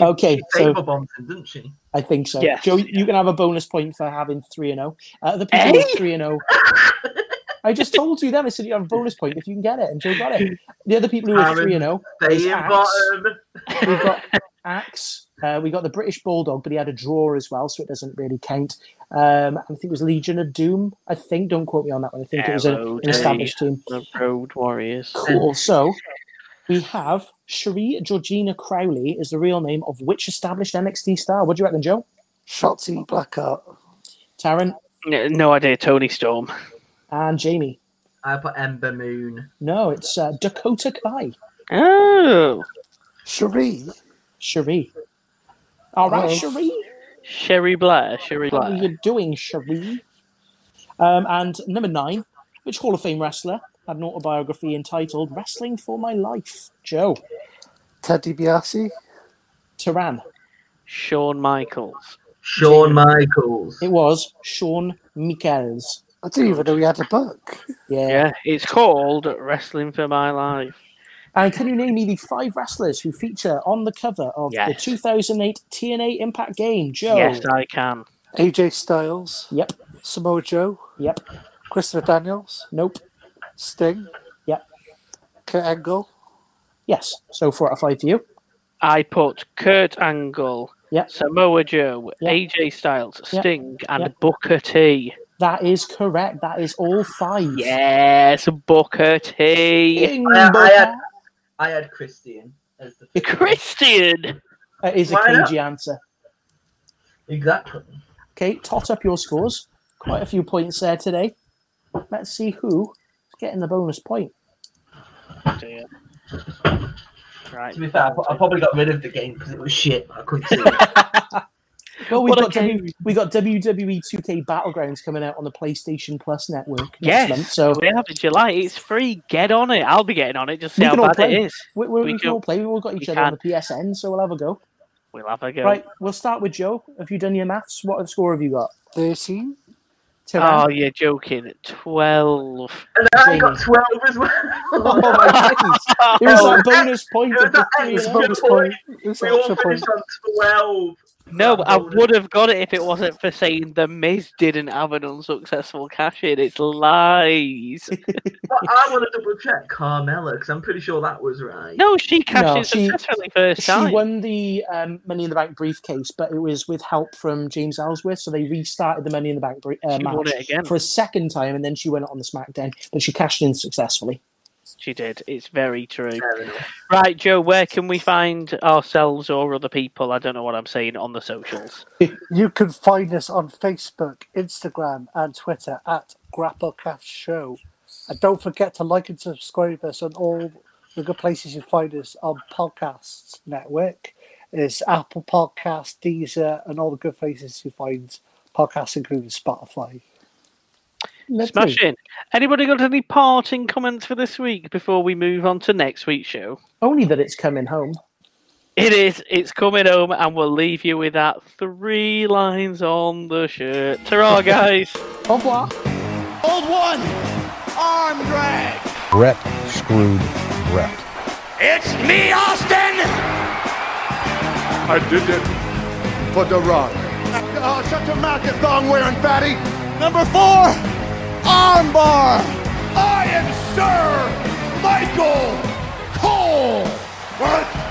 Okay, so Saber bombed him, didn't she? I think so. Yes, Joe, yeah. you can have a bonus point for having three and zero. Uh, the people with three and zero. (laughs) I just told you then. I said you have a bonus point if you can get it, and Joe got it. The other people who are three and zero. was Staying Axe. We've got Axe. Uh, we got the British Bulldog, but he had a draw as well, so it doesn't really count. Um, I think it was Legion of Doom. I think. Don't quote me on that one. I think it was a, an established team. The Road Warriors. Cool. So we have Cheree Georgina Crowley is the real name of which established NXT star? What do you reckon, Joe? Shotzi Blackheart. Taryn N- No idea. Toni Storm. and Jamie. I put Ember Moon. No, it's uh, Dakota Kai. Oh, Cherie. Cherie. All right, Oh. Cherie. Sherry Blair. Cherie How are Blair. you doing, Cherie? Um, and number nine, which Hall of Fame wrestler had an autobiography entitled Wrestling for My Life? Joe. Teddy Biasi. Taryn. Shawn Michaels. Shawn Michaels. It was Shawn Michaels. I didn't even know he had a book. Yeah. Yeah, it's called Wrestling for My Life. And can you name me the five wrestlers who feature on the cover of the 2008 TNA Impact game? Joe. Yes, I can. AJ Styles. Yep. Samoa Joe. Yep. Christopher Daniels. Nope. Sting. Yep. Kurt Angle. Yes. So four out of five for you. I put Kurt Angle, Yep. Samoa Joe, Yep. AJ Styles, Yep. Sting, and Yep. Booker T. That is correct. That is all five. Yes, Booker T. Ding, I- I had- I had Christian as the (laughs) fifth. Christian. That is a Why not? cagey answer. Exactly. Okay, tot up your scores. Quite a few points there today. Let's see who is getting the bonus point. Dear. Right. To be fair, I, I probably got rid of the game because it was shit. I couldn't see it. (laughs) Well, we've got w, game. we got WWE 2K Battlegrounds coming out on the PlayStation Plus network next Yes, month. So we have in July. It's free. Get on it. I'll be getting on it. Just see We how bad play. it is. we, we, We we can can- all play. We've all got each we other on the PSN, so we'll have a go. We'll have a go. Right, we'll start with Joe. Have you done your maths? What a score have you got? 13. Taryn. Oh, you're joking. 12. And then I got 12 as well. (laughs) Oh, my days. It was that bonus point It was of the that extra a. Bonus point. It's we all extra point. finished on 12. No, I would have got it if it wasn't for saying the Miz didn't have an unsuccessful cash in. It's lies. (laughs) (laughs) But I want to double check Carmella because I'm pretty sure that was right. No, she cashed No, in she- successfully first She time. She won the um, Money in the Bank briefcase, but it was with help from James Ellsworth. So they restarted the Money in the Bank uh, She won match it again. for a second time, and then she won it on the SmackDown. But she cashed in successfully. She did. It's very true. Fair. Right, Joe, where can we find ourselves or other people? I don't know what I'm saying on the socials. (laughs) You can find us on Facebook, Instagram, and Twitter at Grapplecast Show. And don't forget to like and subscribe us on all the good places you find us on Podcasts Network. It's Apple Podcast, Deezer, and all the good places you find podcasts, including Spotify. Lovely. Smashing. Anybody got any parting comments for this week before we move on to next week's show? Only that it's coming home. It is. It's coming home, and we'll leave you with that three lines on the shirt. Ta (laughs) guys. Au revoir. Old one, arm drag. Brett screwed Brett. It's me, Austin, I did it. for the rock. (laughs) Oh, shut your mouth, you thong wearing fatty. Number four, armbar. I am Sir Michael Cole. What?